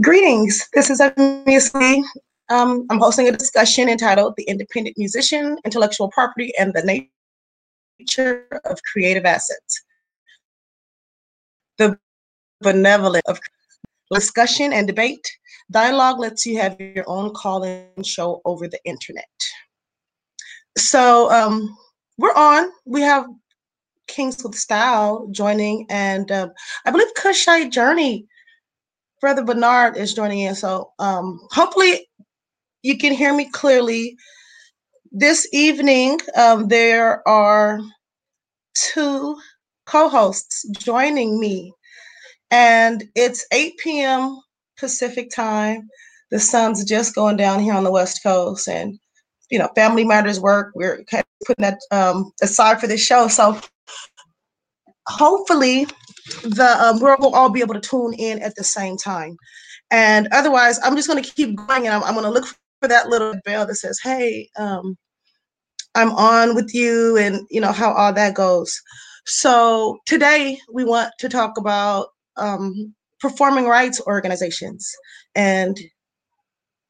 Greetings. This is obviously um, I'm hosting a discussion entitled "The Independent Musician, Intellectual Property, and the Nature of Creative Assets." The benevolent of discussion and debate. Dialogue lets you have your own call-in show over the internet. So um, we're on. We have Kings with Style joining, and uh, I believe Kushite Journey, Brother Bernard is joining in. So um, hopefully you can hear me clearly. This evening, um, there are two co-hosts joining me, and it's 8 p.m. Pacific time. The sun's just going down here on the West Coast, and you know, family matters work. We're kind of putting that um, aside for this show. So hopefully the um, to all be able to tune in at the same time. And otherwise, I'm just going to keep going and I'm, I'm going to look for that little bell that says, hey, um, I'm on with you and, you know, how all that goes. So today we want to talk about um, performing rights organizations and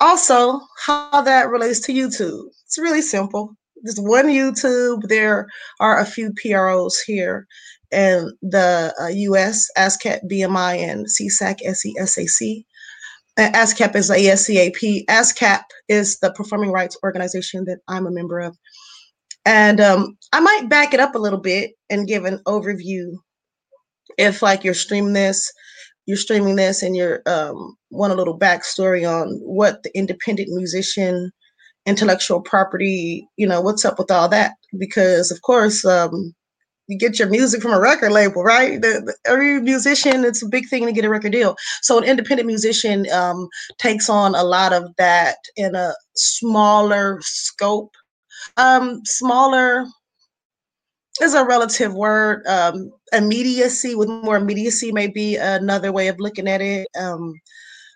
also how that relates to YouTube. It's really simple. There's one YouTube. There are a few PROs here in the uh, US, ASCAP, BMI, and SESAC, SESAC. ASCAP is ASCAP. ASCAP is the performing rights organization that I'm a member of. And um, I might back it up a little bit and give an overview. If like you're streaming this, you're streaming this, and you're um, want a little backstory on what the independent musician, intellectual property, you know, what's up with all that? Because of course, um, you get your music from a record label, right? The, the, every musician, it's a big thing to get a record deal. So an independent musician um, takes on a lot of that in a smaller scope. Um, smaller is a relative word. Um, immediacy with more immediacy may be another way of looking at it. Um,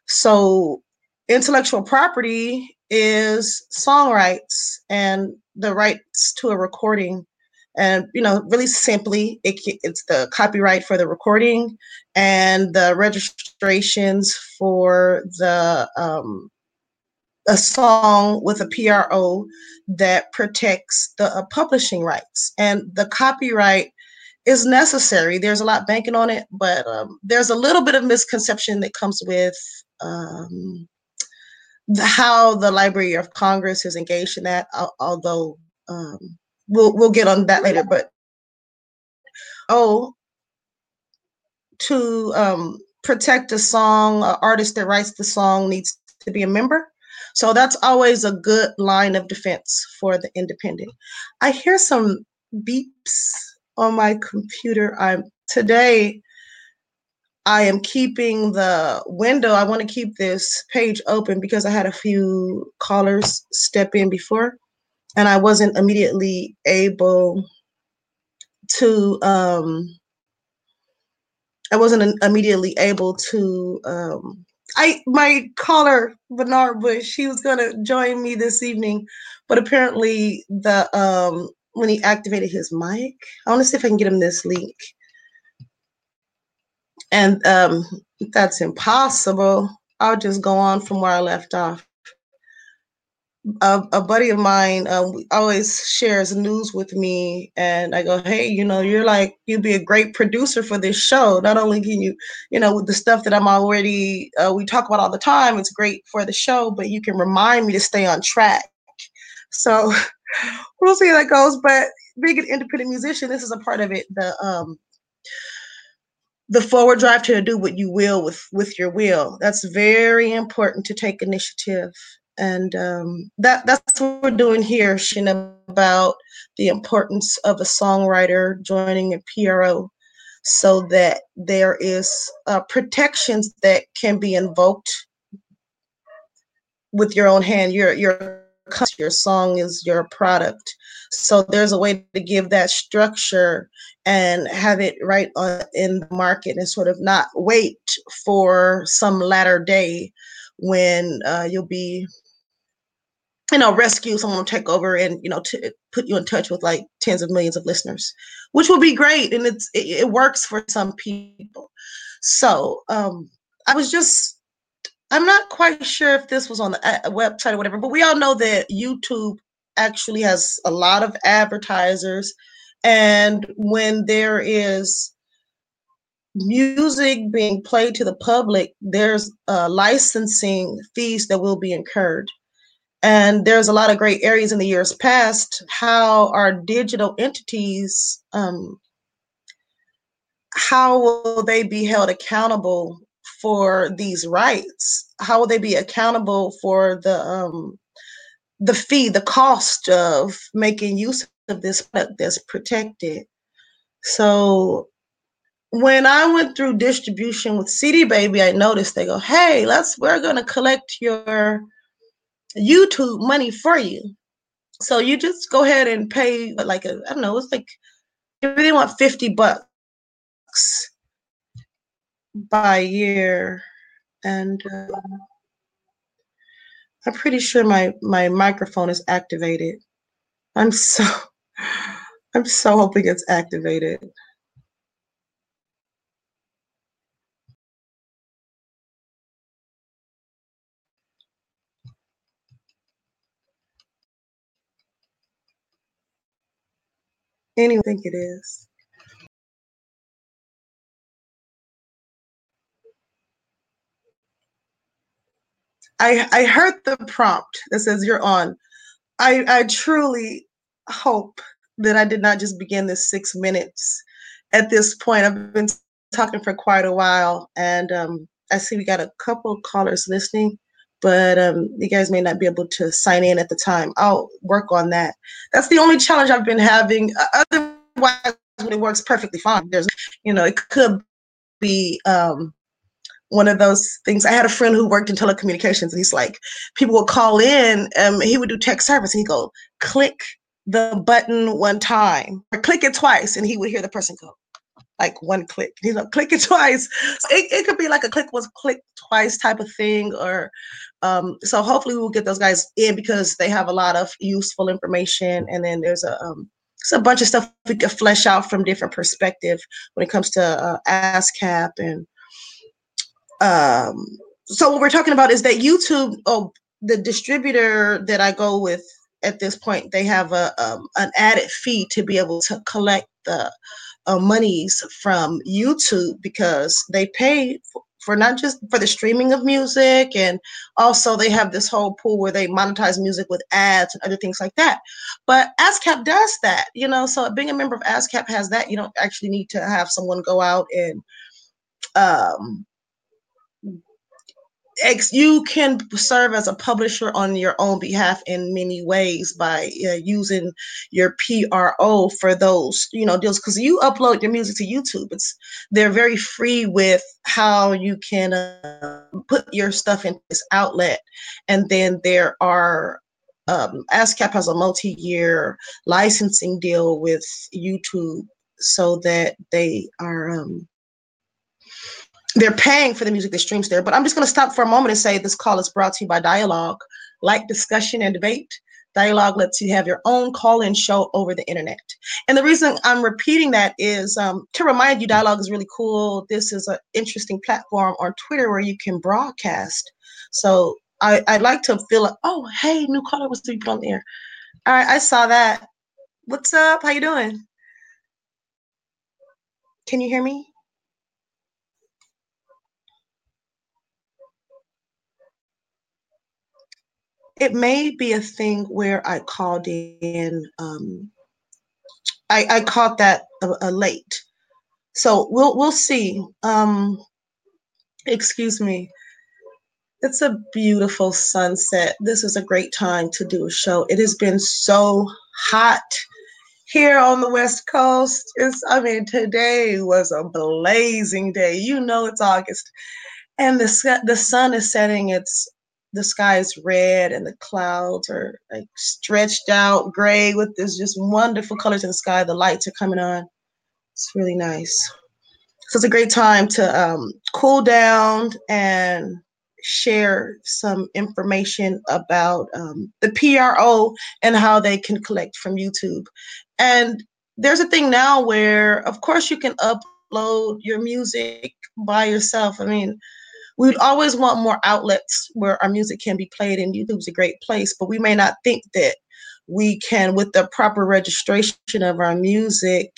so intellectual property is song rights and the rights to a recording and you know really simply it, it's the copyright for the recording and the registrations for the um, a song with a pro that protects the uh, publishing rights. And the copyright is necessary. There's a lot banking on it but um, there's a little bit of misconception that comes with um, the, how the library of congress is engaged in that although um, we'll we'll get on that later. But oh, to um, protect a song, an artist that writes the song needs to be a member. So that's always a good line of defense for the independent. I hear some beeps on my computer. I'm today. I am keeping the window. I want to keep this page open because I had a few callers step in before and I wasn't immediately able to um I wasn't immediately able to um I my caller Bernard Bush, she was gonna join me this evening, but apparently the um when he activated his mic, I want to see if I can get him this link. And um that's impossible. I'll just go on from where I left off a, a buddy of mine um, always shares news with me and i go hey you know you're like you'd be a great producer for this show. Not only can you you know with the stuff that i'm already uh, we talk about all the time it's great for the show but you can remind me to stay on track. So we'll see how that goes but being an independent musician this is a part of it the um the forward drive to do what you will with with your will. That's very important to take initiative and um, that that's what we're doing here, Shin, about the importance of a songwriter joining a PRO, so that there is uh, protections that can be invoked with your own hand. Your your your song is your product, so there's a way to give that structure and have it right on, in the market, and sort of not wait for some latter day when uh, you'll be you know, rescue someone, take over, and you know, to put you in touch with like tens of millions of listeners, which would be great, and it's it, it works for some people. So um, I was just, I'm not quite sure if this was on the uh, website or whatever, but we all know that YouTube actually has a lot of advertisers. And when there is music being played to the public, there's uh, licensing fees that will be incurred. And there's a lot of great areas in the years past how our digital entities, um, how will they be held accountable for these rights? How will they be accountable for the um, the fee, the cost of making use of this product that's protected? So when I went through distribution with CD Baby, I noticed they go, "Hey, let's we're gonna collect your YouTube money for you." So you just go ahead and pay like a I don't know, it's like if they want fifty bucks by year, and uh, I'm pretty sure my my microphone is activated. I'm so I'm so hoping it's activated. Anyway, I think it is. I I heard the prompt that says you're on. I I truly hope that I did not just begin this six minutes. At this point, I've been talking for quite a while, and um, I see we got a couple callers listening but um, you guys may not be able to sign in at the time. I'll work on that. That's the only challenge I've been having. Otherwise, it works perfectly fine. There's, you know, it could be um, one of those things. I had a friend who worked in telecommunications, and he's like, people would call in, um, he would do tech service, and he'd go, click the button one time, or click it twice, and he would hear the person go, like one click. You know, click it twice. It, it could be like a click was click twice type of thing, or um, so hopefully we'll get those guys in because they have a lot of useful information. And then there's a um, it's a bunch of stuff we could flesh out from different perspective when it comes to uh, ASCAP and um, so what we're talking about is that YouTube, oh, the distributor that I go with at this point, they have a um, an added fee to be able to collect the uh, monies from YouTube because they pay for not just for the streaming of music and also they have this whole pool where they monetize music with ads and other things like that. But ascap does that you know so being a member of ascap has that. You don't actually need to have someone go out and um, ex- you can serve as a publisher on your own behalf in many ways by uh, using your PRO for those you know deals because you upload your music to YouTube. It's they're very free with how you can uh, put your stuff in this outlet, and then there are um, ASCAP has a multi-year licensing deal with YouTube so that they are um, they're paying for the music that streams there. But I'm just going to stop for a moment and say this call is brought to you by Dialogue, like discussion and debate. Dialogue lets you have your own call-in show over the internet. And the reason I'm repeating that is um, to remind you, Dialogue is really cool. This is an interesting platform on Twitter where you can broadcast. So I, would like to feel like, oh, hey, new caller was be put on the air. All right, I saw that. What's up? How you doing? Can you hear me? It may be a thing where I called in. Um, I, I caught that a, late, so we'll we'll see. Um, excuse me. It's a beautiful sunset. This is a great time to do a show. It has been so hot here on the West Coast. It's I mean today was a blazing day. You know it's August, and the the sun is setting. It's the sky is red and the clouds are like stretched out gray with this just wonderful colors in the sky. The lights are coming on. It's really nice. So it's a great time to um, cool down and share some information about um, the PRO and how they can collect from YouTube. And there's a thing now where, of course, you can upload your music by yourself. I mean, we'd always want more outlets where our music can be played, and YouTube's a great place, but we may not think that we can, with the proper registration of our music,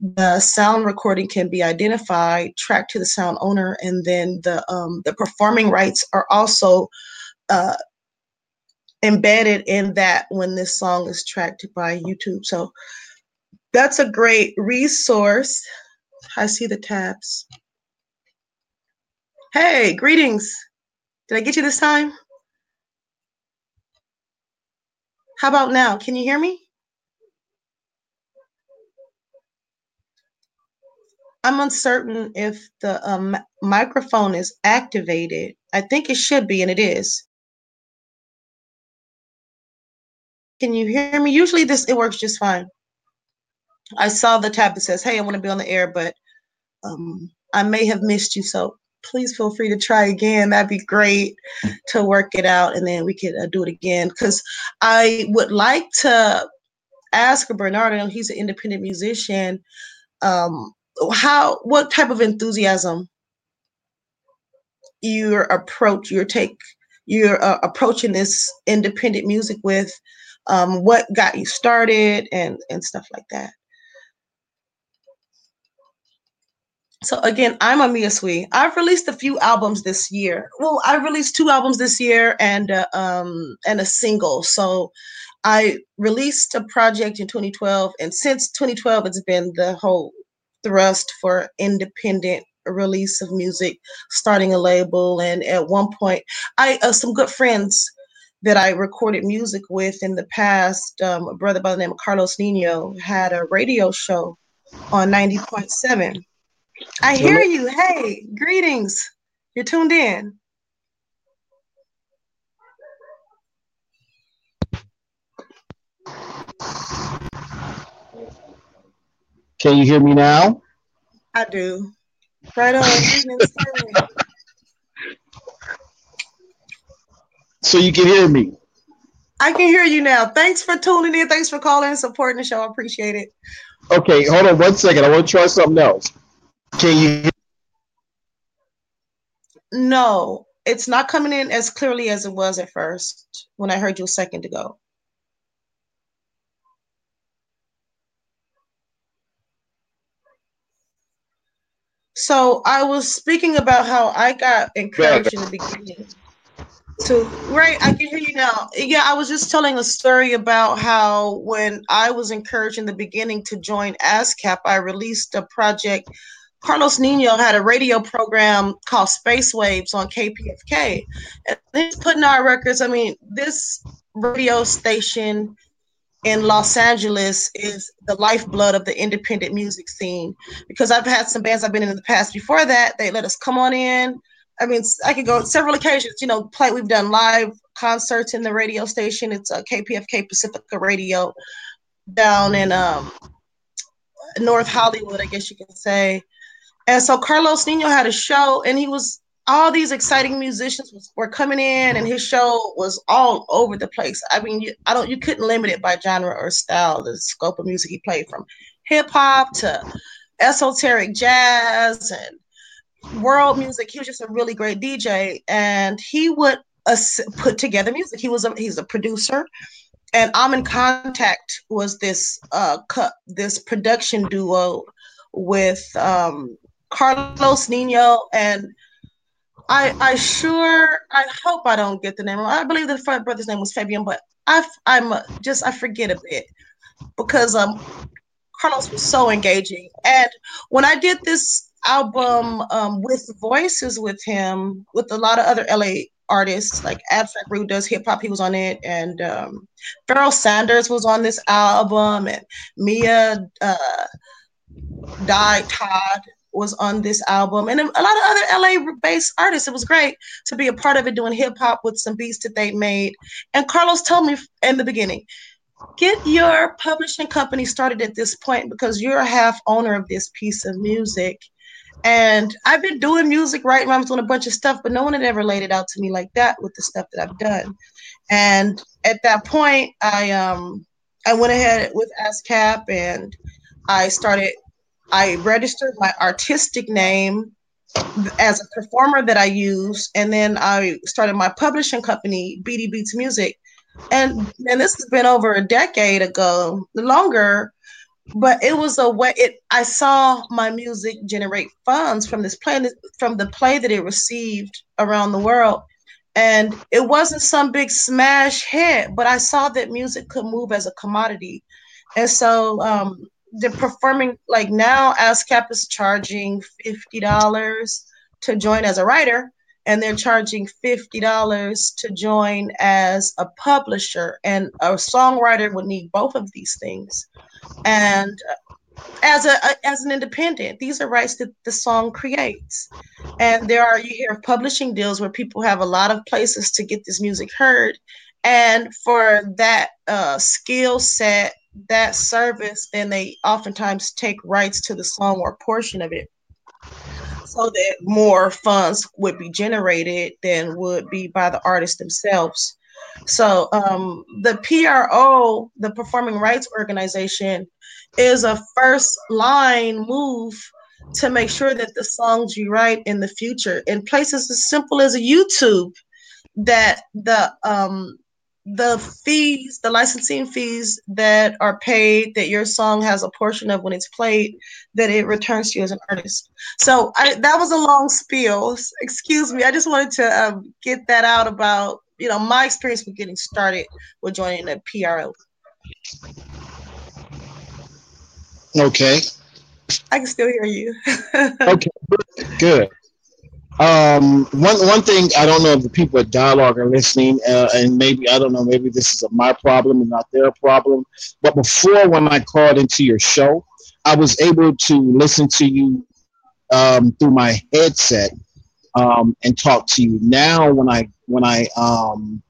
the sound recording can be identified, tracked to the sound owner, and then the um, the performing rights are also uh, embedded in that when this song is tracked by YouTube. So that's a great resource. I see the tabs. Hey, greetings. Did I get you this time? How about now? Can you hear me? I'm uncertain if the um, microphone is activated. I think it should be, and it is. Can you hear me? Usually this it works just fine. I saw the tab that says, "Hey, I want to be on the air," but um, I may have missed you. So please feel free to try again. That'd be great to work it out, and then we could uh, do it again. Because I would like to ask Bernard. I know he's an independent musician. Um, how what type of enthusiasm your approach your take you're uh, approaching this independent music with um, what got you started and and stuff like that So again, I'm Amia Sui. I've released a few albums this year. Well, I released two albums this year and uh, um and a single. So I released a project in 2012, and since 2012, it's been the whole thrust for independent release of music, starting a label, and at one point, I uh, some good friends that I recorded music with in the past. Um, a brother by the name of Carlos Nino had a radio show on 90.7 I hear you. Hey, greetings. You're tuned in. Can you hear me now? I do. Right on. so you can hear me. I can hear you now. Thanks for tuning in. Thanks for calling and supporting the show. I appreciate it. Okay, hold on one second. I want to try something else. Can you? No, it's not coming in as clearly as it was at first when I heard you a second ago. So I was speaking about how I got encouraged in the beginning. So right, I can hear you now. Yeah, I was just telling a story about how when I was encouraged in the beginning to join ASCAP, I released a project. Carlos Nino had a radio program called Spaceways on KPFK. And he's putting out records. I mean, this radio station in Los Angeles is the lifeblood of the independent music scene because I've had some bands I've been in, in the past before that. They let us come on in. I mean, I could go on several occasions, you know, play. We've done live concerts in the radio station. It's a KPFK Pacifica Radio down in um, North Hollywood, I guess you can say. And so Carlos Nino had a show, and he was all these exciting musicians was, were coming in and his show was all over the place. I mean you, i don't you couldn't limit it by genre or style the scope of music he played from hip-hop to esoteric jazz and world music. He was just a really great dj and he would uh, put together music. He was a he's a producer and Ammoncontact was this uh cut this production duo with um carlos nino and I I sure I hope I don't get the name. Wrong. I believe the front brother's name was Fabian, but I I'm just I forget a bit because um Carlos was so engaging. And when I did this album um, with voices with him, with a lot of other LA artists like Abstract Rude does hip hop, he was on it, and um, Pharoah Sanders was on this album, and Mia uh, Doi Todd was on this album and a lot of other LA based artists. It was great to be a part of it doing hip hop with some beats that they made. And Carlos told me in the beginning, get your publishing company started at this point because you're a half owner of this piece of music. And I've been doing music, right? I was doing a bunch of stuff, but no one had ever laid it out to me like that with the stuff that I've done. And at that point, I um I went ahead with ASCAP and I started I registered my artistic name as a performer that I use, and then I started my publishing company, BD Beats Music. And and this has been over a decade ago, longer, but it was a way it I saw my music generate funds from this play from the play that it received around the world. And it wasn't some big smash hit, but I saw that music could move as a commodity. And so um, the performing like now ASCAP is charging $50 to join as a writer and they're charging $50 to join as a publisher and a songwriter would need both of these things. And as a, as an independent these are rights that the song creates. And there are you hear publishing deals where people have a lot of places to get this music heard. And for that uh, skill set that service then they oftentimes take rights to the song or portion of it so that more funds would be generated than would be by the artists themselves. So um, the pro the performing rights organization is a first line move to make sure that the songs you write in the future in places as simple as YouTube that the um the fees, the licensing fees that are paid, that your song has a portion of when it's played, that it returns to you as an artist. So I, that was a long spiel. Excuse me. I just wanted to um, get that out about you know my experience with getting started with joining the PRO. Okay. I can still hear you. okay, good. Um, one one thing I don't know if the people at Dialogue are listening, uh, and maybe I don't know, maybe this is a my problem and not their problem. But before, when I called into your show, I was able to listen to you um, through my headset um, and talk to you. Now, when I when I um,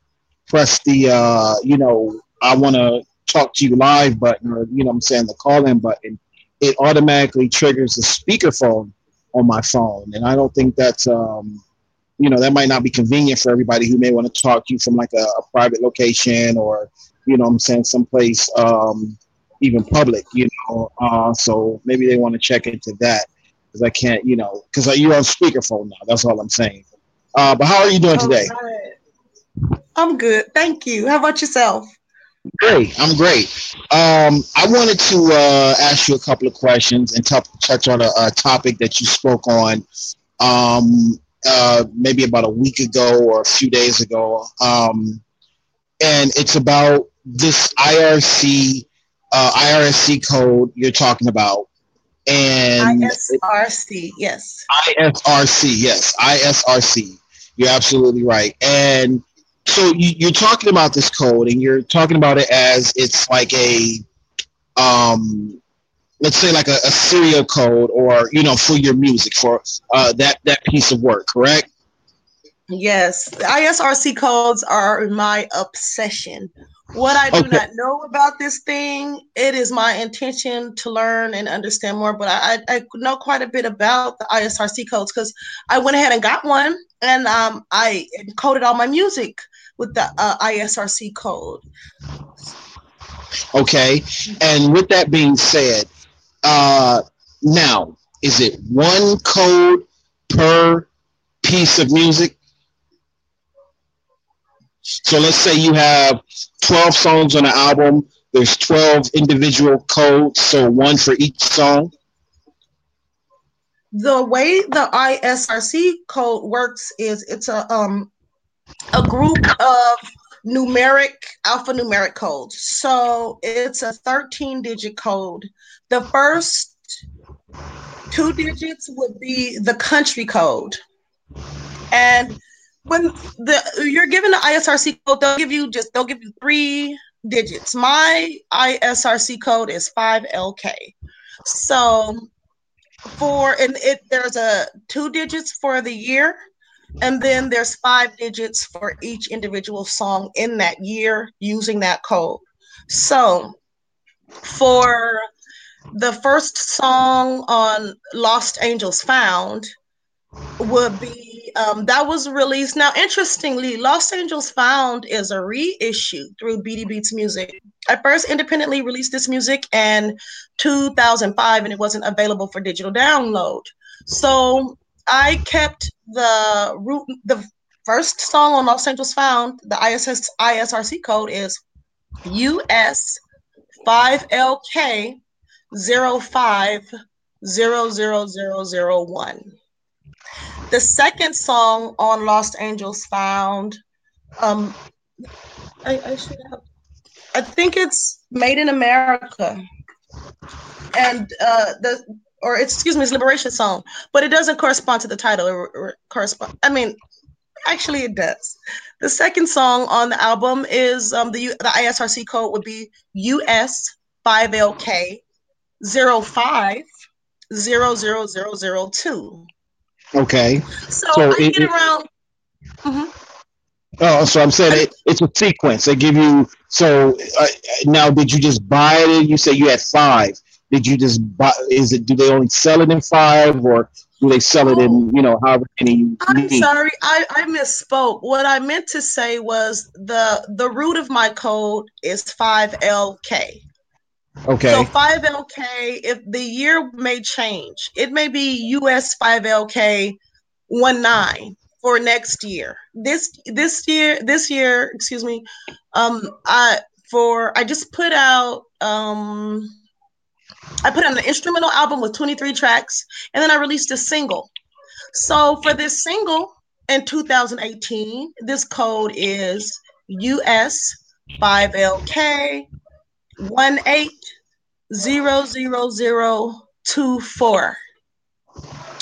press the uh, you know I want to talk to you live button or you know I'm saying the call in button, it automatically triggers the speakerphone on my phone, and I don't think that's um, you know that might not be convenient for everybody who may want to talk to you from like a, a private location or you know I'm saying someplace um, even public, you know. Uh, so maybe they want to check into that because I can't, you know, because you're on speakerphone now. That's all I'm saying. Uh, but how are you doing today? I'm good, thank you. How about yourself? Great, I'm great. Um, I wanted to uh, ask you a couple of questions and t- touch on a, a, topic that you spoke on um, uh, maybe about a week ago or a few days ago. Um, and it's about this IRC, uh, IRSC code you're talking about. And ISRC, yes. ISRC, yes, ISRC. You're absolutely right. And so you, are talking about this code and you're talking about it as it's like a um let's say like a, a serial code or you know for your music for uh, that that piece of work correct? Yes. The isrc codes are my obsession. What i do okay. not know about this thing it is my intention to learn and understand more but i, I know quite a bit about the isrc codes because i went ahead and got one and um, i encoded all my music with the uh, ISRC code. Okay, and with that being said, uh, now is it one code per piece of music? So let's say you have 12 songs on an album. There's 12 individual codes, so one for each song. The way the ISRC code works is it's a um a group of numeric alphanumeric codes. So it's a 13 digit code. The first two digits would be the country code. And when the you're given the ISRC code, they'll give you just they'll give you three digits. My ISRC code is 5LK. So for and it there's a two digits for the year and then there's five digits for each individual song in that year using that code. So for the first song on Lost Angels Found would be Um, that was released. Now, interestingly, Lost Angels Found is a reissue through BD Beats Music. I first independently released this music in 2005, and it wasn't available for digital download. So I kept the root, the first song on Lost Angels Found. The ISS ISRC code is US 5LK 05 00001. The second song on Lost Angels Found, um, I, I should have, I think it's Made in America, and uh, the or excuse me, it's Liberation Song, but it doesn't correspond to the title. It, it correspond. I mean, actually, it does. The second song on the album is um, the the ISRC code would be US five LK 05 00002. Okay. So, so I it, get around. Mm-hmm. Oh, so I'm saying it, it's a sequence. They give you. So uh, now, did you just buy it? You say you had five. Did you just buy? Is it? Do they only sell it in five, or do they sell it in? You know, however many you I'm need? sorry, I, I misspoke. What I meant to say was the the root of my code is five LK. Okay. So 5LK, if the year may change, it may be US 5LK 19 for next year. This this year, this year, excuse me, um, I for I just put out um I put out an instrumental album with 23 tracks, and then I released a single. So for this single in 2018, this code is US 5LK one eight zero zero zero two four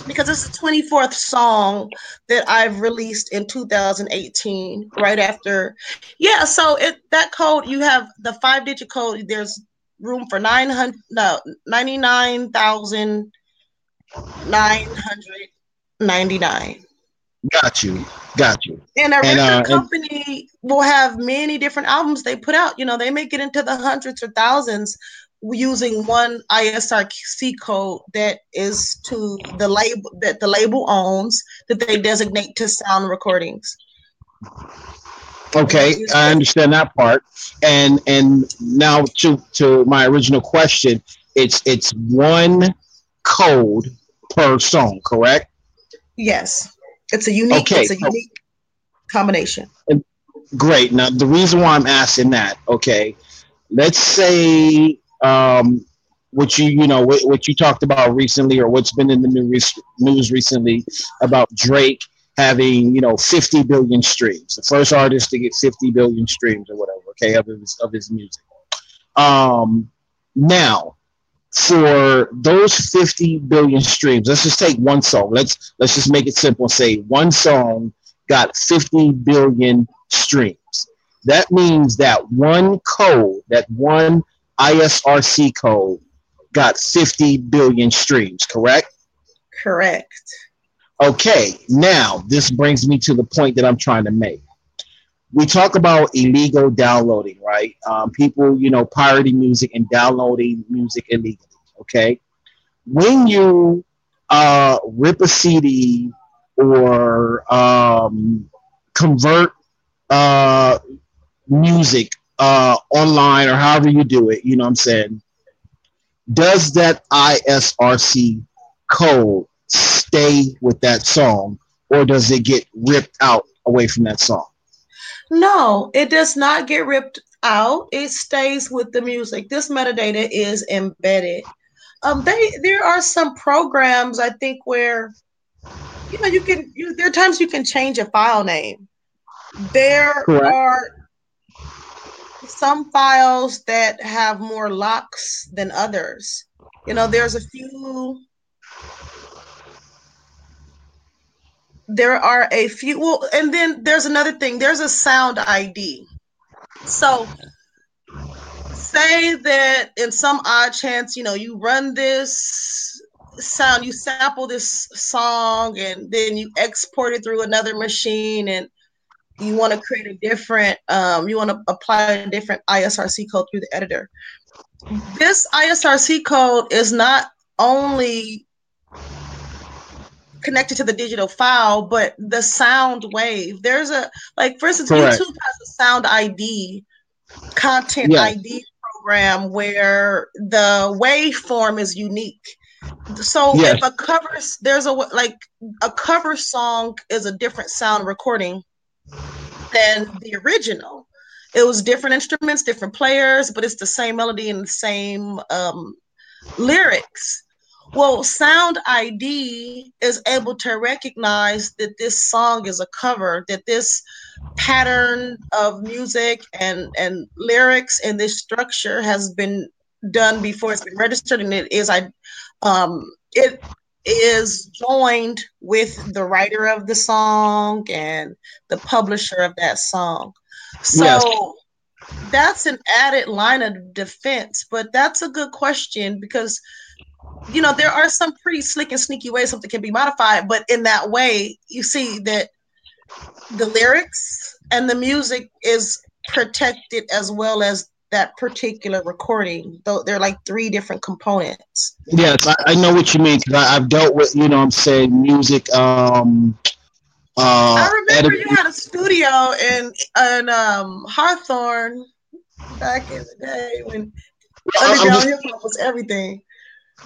because it's the 24th song that I've released in 2018, right after. Yeah, so it that code you have the five digit code. There's room for 900 no 99,999. Got you. Got you. And a record uh, company and- will have many different albums they put out. You know, they make it into the hundreds or thousands using one ISRC code that is to the label that the label owns that they designate to sound recordings. Okay, I understand that part. And and now to to my original question, it's it's one code per song, correct? Yes. It's a unique. Okay. It's a unique combination. Great. Now the reason why I'm asking that, okay, let's say um, what you you know what, what you talked about recently, or what's been in the news news recently about Drake having you know 50 billion streams, the first artist to get 50 billion streams or whatever, okay, of his of his music. Um, now for those 50 billion streams let's just take one song. Let's let's just make it simple and say one song got 50 billion streams. That means that one code that one isrc code got 50 billion streams correct? Correct okay now this brings me to the point that i'm trying to make we talk about illegal downloading, right? Um, people, you know, pirating music and downloading music illegally. Okay, when you uh, rip a CD or um, convert uh, music uh, online or however you do it, you know what I'm saying? Does that ISRC code stay with that song or does it get ripped out away from that song? No, it does not get ripped out. It stays with the music. This metadata is embedded. Um, they there are some programs I think where you know you can you, there are times you can change a file name. There Correct. are some files that have more locks than others. You know, there's a few there are a few well and then there's another thing. There's a sound id so say that in some odd chance you know you run this sound you sample this song and then you export it through another machine and you want to create a different um, you want to apply a different isrc code through the editor. This isrc code is not only connected to the digital file, but the sound wave. There's a like, for instance, Correct. YouTube has a sound ID, content Yeah. ID program where the waveform is unique. So Yes. if a cover, there's a like a cover song is a different sound recording than the original. It was different instruments, different players, but it's the same melody and the same um, lyrics. Well, Sound ID is able to recognize that this song is a cover, that this pattern of music and and lyrics and this structure has been done before it's been registered, and it is I, um, it is joined with the writer of the song and the publisher of that song. So Yes. that's an added line of defense, but that's a good question because you know there are some pretty slick and sneaky ways something can be modified, but in that way, you see that the lyrics and the music is protected as well as that particular recording. Though they're like three different components. Yes, I, I know what you mean because I've dealt with, you know, I'm saying music. Um, uh, I remember edit- you had a studio in in um, Hawthorne back in the day when underground hip hop was everything.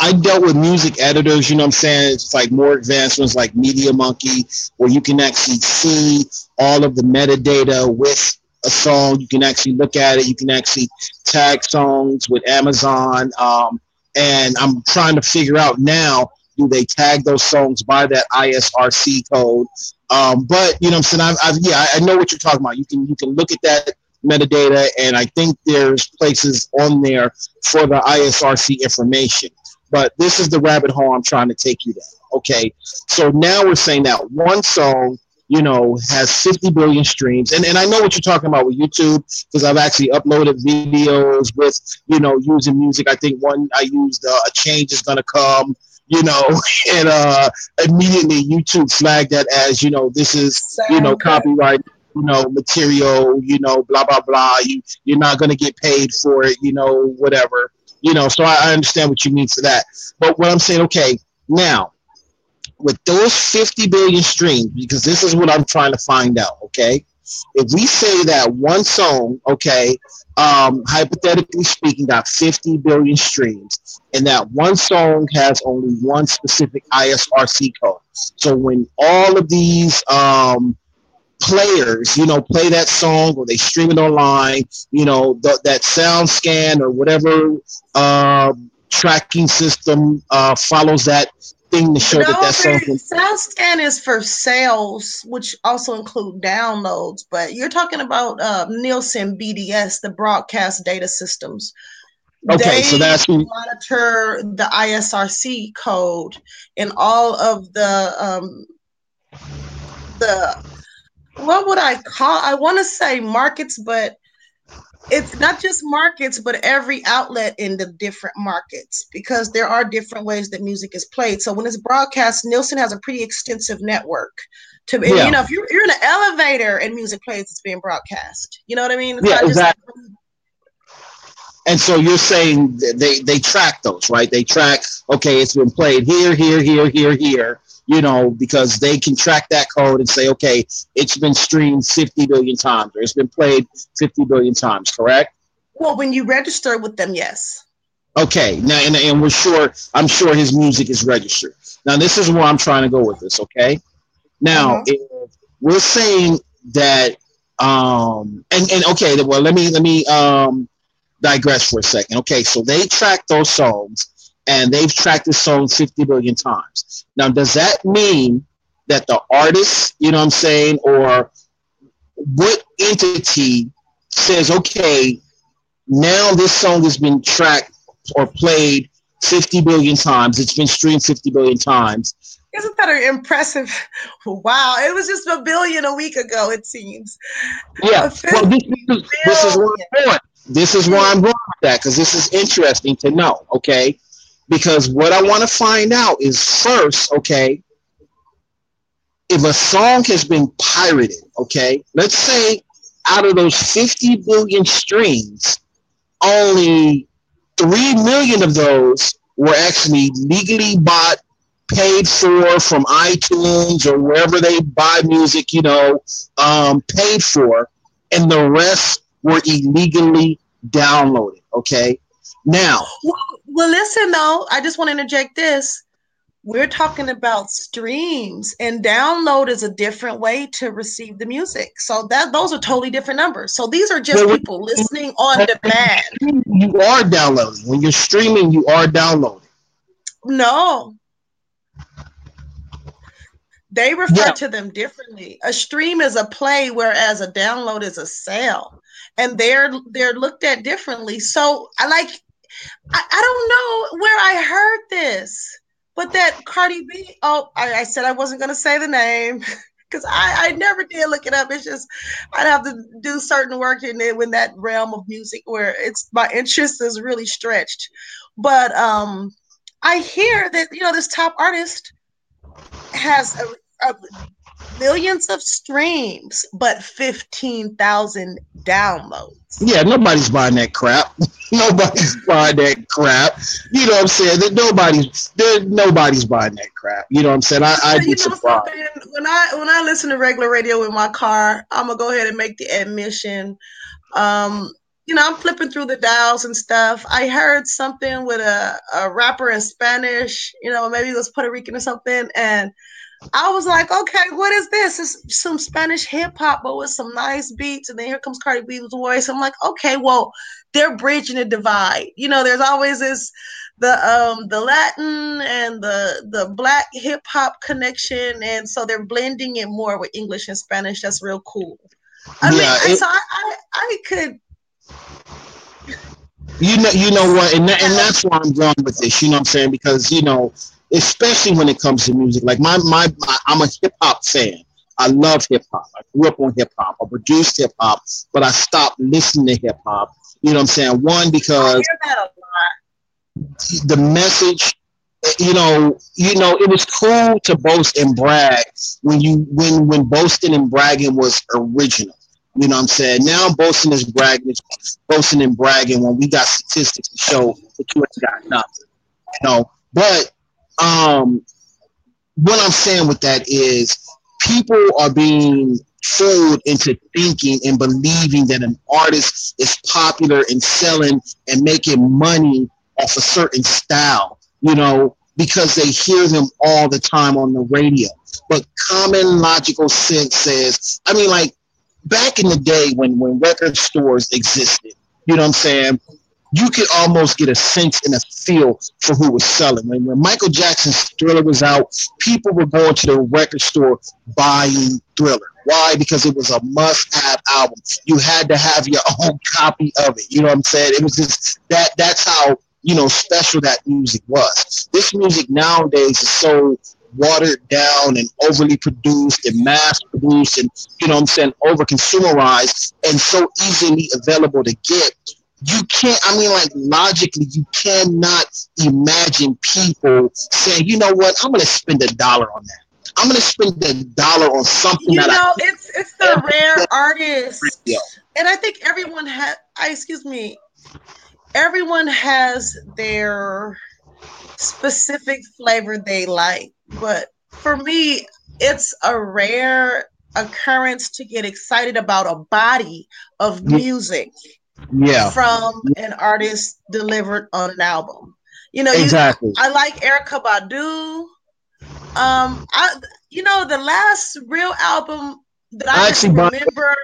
I dealt with music editors, you know what I'm saying? It's like more advanced ones like MediaMonkey, where you can actually see all of the metadata with a song. You can actually look at it. You can actually tag songs with Amazon. Um, and I'm trying to figure out now, do they tag those songs by that ISRC code? Um, but you know I'm saying? I've, I've, yeah, I know what you're talking about. You can, you can look at that metadata and I think there's places on there for the ISRC information but this is the rabbit hole I'm trying to take you down. Okay, so now we're saying that one song, you know, has 50 billion streams, and and I know what you're talking about with YouTube because I've actually uploaded videos with, you know, using music. I think one I used uh, a change is gonna come. You know, and uh, immediately YouTube flagged that as you know this is you know copyright you know material you know blah blah blah you you're not going to get paid for it you know whatever you know so I, I understand what you mean for that. But what i'm saying okay now with those 50 billion streams because this is what i'm trying to find out okay? If we say that one song okay um hypothetically speaking got 50 billion streams and that one song has only one specific isrc code. So when all of these um players, you know, play that song or they stream it online, you know, th- that sound scan or whatever uh, tracking system uh, follows that thing to show that that song. No, SoundScan is for sales, which also include downloads. But you're talking about uh, Nielsen BDS, the broadcast data systems. Okay, so that's monitor the ISRC code and all of the um, the what would I call? I want to say markets, but it's not just markets, but every outlet in the different markets because there are different ways that music is played. So when it's broadcast, Nielsen has a pretty extensive network. To Yeah. you know, if you're, you're in an elevator and music plays, it's being broadcast. You know what I mean? It's Yeah, exactly. And so you're saying they they track those, right? They track. Okay, it's been played here, here, here, here, here. You know, because they can track that code and say, okay, it's been streamed 50 billion times, or it's been played 50 billion times. Correct? well, when you register with them, yes. Okay, now and, and we're sure. I'm sure his music is registered. Now this is where I'm trying to go with this. Okay, now Mhm. we're saying that, um, and and okay, well let me let me um digress for a second. Okay, so they track those songs and they've tracked the song 50 billion times. Now, does that mean that the artist, you know what I'm saying, or what entity says, okay, now this song has been tracked or played 50 billion times, it's been streamed 50 billion times. Isn't that an impressive? Wow, it was just a billion a week ago. It seems. Yeah, well, this, is this is where I'm going. This is where I'm going with that because this is interesting to know, okay? Because what I want to find out is first, okay, if a song has been pirated, okay, let's say out of those 50 billion streams, only 3 million of those were actually legally bought, paid for from iTunes or wherever they buy music, you know, um, paid for, and the rest were illegally downloaded. Okay. Now, well, listen though, I just want to interject this. We're talking about streams, and download is a different way to receive the music. So that those are totally different numbers. So these are just people listening on demand. You are downloading. When you're streaming, you are downloading. No, they refer yeah. to them differently. A stream is a play, whereas a download is a sale, and they're they're looked at differently. So I like, I, I don't know where I heard this, but that Cardi B. Oh, I, I said I wasn't going to say the name because I, I never did look it up. It's just I'd have to do certain work in it in that realm of music where it's my interest is really stretched. But um, I hear that you know this top artist has a, uh, millions of streams, but 15,000 downloads. Yeah, nobody's buying that crap. nobody's buying that crap. You know what I'm saying? That nobody's there. Nobody's buying that crap. You know what I'm saying? I, I'd be surprised. When I when I listen to regular radio in my car, I'm gonna go ahead and make the admission. Um, you know, I'm flipping through the dials and stuff. I heard something with a, a rapper in Spanish. You know, maybe it was Puerto Rican or something, and I was like, okay, what is this? It's some Spanish hip hop, but with some nice beats. And then here comes Cardi B's voice. I'm like, okay, well, they're bridging a divide. You know, there's always this the um the Latin and the the black hip hop connection, and so they're blending it more with English and Spanish. That's real cool. I yeah, mean, it, so I, I I could you know you know what and, that, and that's why i'm going with this you know what i'm saying because you know especially when it comes to music. Like my, my, my I'm a hip hop fan. I love hip hop. I grew up on hip hop. I produced hip hop, but I stopped listening to hip hop. You know what I'm saying? One because the message. You know, you know, it was cool to boast and brag when you when when boasting and bragging was original. You know what I'm saying? Now boasting is bragging, boasting and bragging when we got statistics to show that you ain't got nothing. You know, but um, what I'm saying with that is people are being fooled into thinking and believing that an artist is popular and selling and making money off a certain style, you know, because they hear them all the time on the radio. But common logical sense says, I mean, like back in the day when, when record stores existed, you know what I'm saying? You could almost get a sense and a feel for who was selling. When, when Michael Jackson's Thriller was out, people were going to the record store buying Thriller. Why? Because it was a must-have album. You had to have your own copy of it. You know what I'm saying? It was just that. That's how you know special that music was. This music nowadays is so watered down and overly produced and mass produced and you know what I'm saying over consumerized and so easily available to get you can't i mean like logically you cannot imagine people saying you know what? I'm gonna spend a dollar on that. I'm gonna spend a dollar on something you that know I it's it's the rare artist. and i think everyone has i excuse me everyone has their specific flavor they like. But for me it's a rare occurrence to get excited about a body of music yeah. from an artist delivered on an album. You know exactly. You, i like Erykah Badu. Um i you know the last real album that i, I actually remember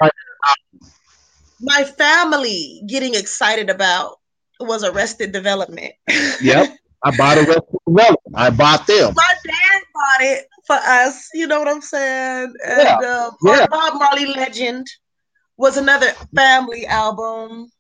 my family getting excited about was arrested development. Yep. I bought arrested development. I bought them. My dad bought it for us you know what i'm saying? And yeah. Uh, yeah. bob marley legend was another family album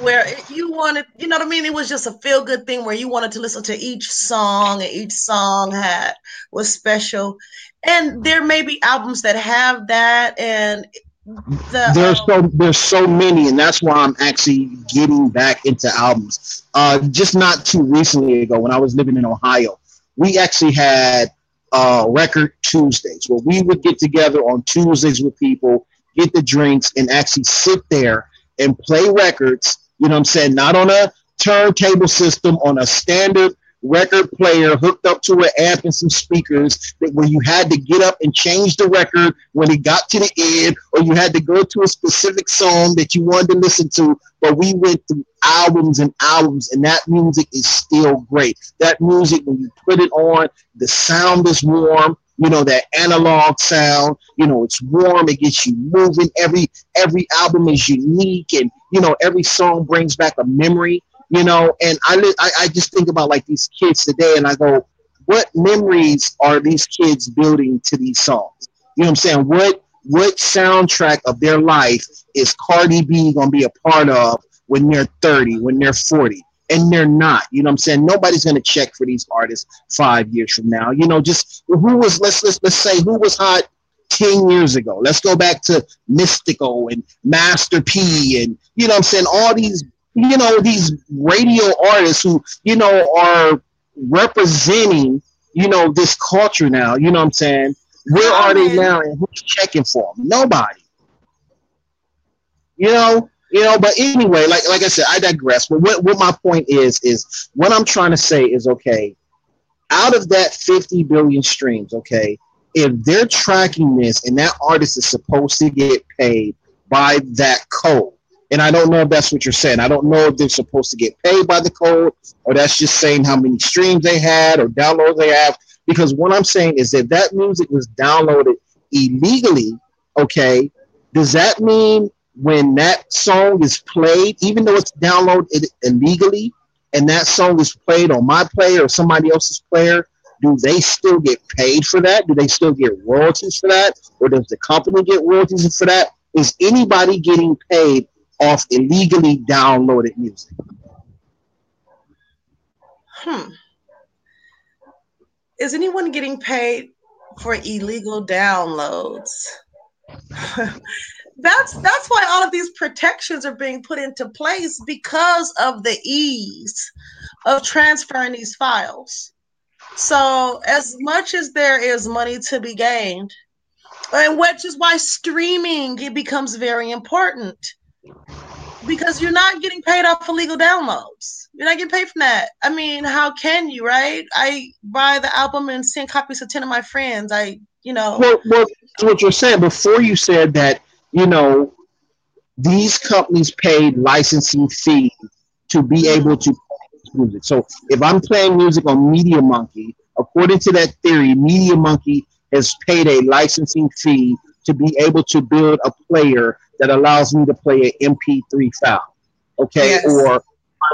where you wanted, you know what I mean? It was just a feel good thing where you wanted to listen to each song and each song had was special. And there may be albums that have that and the, there's um, so there's so many and that's why I'm actually getting back into albums. Uh just not too recently ago when I was living in Ohio, we actually had uh record Tuesdays where we would get together on Tuesdays with people get the drinks, and actually sit there and play records. You know what I'm saying? Not on a turntable system, on a standard record player hooked up to an amp and some speakers that where you had to get up and change the record when it got to the end, or you had to go to a specific song that you wanted to listen to. But we went through albums and albums, and that music is still great. That music, when you put it on, the sound is warm. You know that analog sound. You know it's warm. It gets you moving. Every every album is unique, and you know every song brings back a memory you know, and I, I, I just think about like these kids today and I go, what memories are these kids building to these songs? You know what I'm saying? What what soundtrack of their life is Cardi B gonna be a part of when they're 30, when they're 40? And they're not. You know what I'm saying? Nobody's gonna check for these artists five years from now. You know, just who was let's let's let's say who was hot 10 years ago. Let's go back to Mystikal and Master P and you know what I'm saying, all these you know, these radio artists who, you know, are representing, you know, this culture now. You know what I'm saying? Where are they now and who's checking for them? Nobody. You know, you know, but anyway, like like I said, I digress. But what, what my point is is what I'm trying to say is okay, out of that 50 billion streams, okay, if they're tracking this and that artist is supposed to get paid by that code, and I don't know if that's what you're saying. I don't know if they're supposed to get paid by the code or that's just saying how many streams they had or downloads they have. Because what I'm saying is that that music was downloaded illegally, okay, does that mean when that song is played, even though it's downloaded illegally, and that song is played on my player or somebody else's player, do they still get paid for that? Do they still get royalties for that? Or does the company get royalties for that? Is anybody getting paid off illegally downloaded music. Hmm. Is anyone getting paid for illegal downloads? that's that's why all of these protections are being put into place because of the ease of transferring these files. So as much as there is money to be gained, and which is why streaming it becomes very important because you're not getting paid off illegal downloads. You're not getting paid from that. I mean, how can you, right? I buy the album and send copies to 10 of my friends. I, you know. Well, well what you're saying before you said that, you know, these companies paid licensing fees to be able to play music. So if I'm playing music on MediaMonkey, according to that theory, MediaMonkey has paid a licensing fee to be able to build a player that allows me to play an MP3 file, okay, yes. or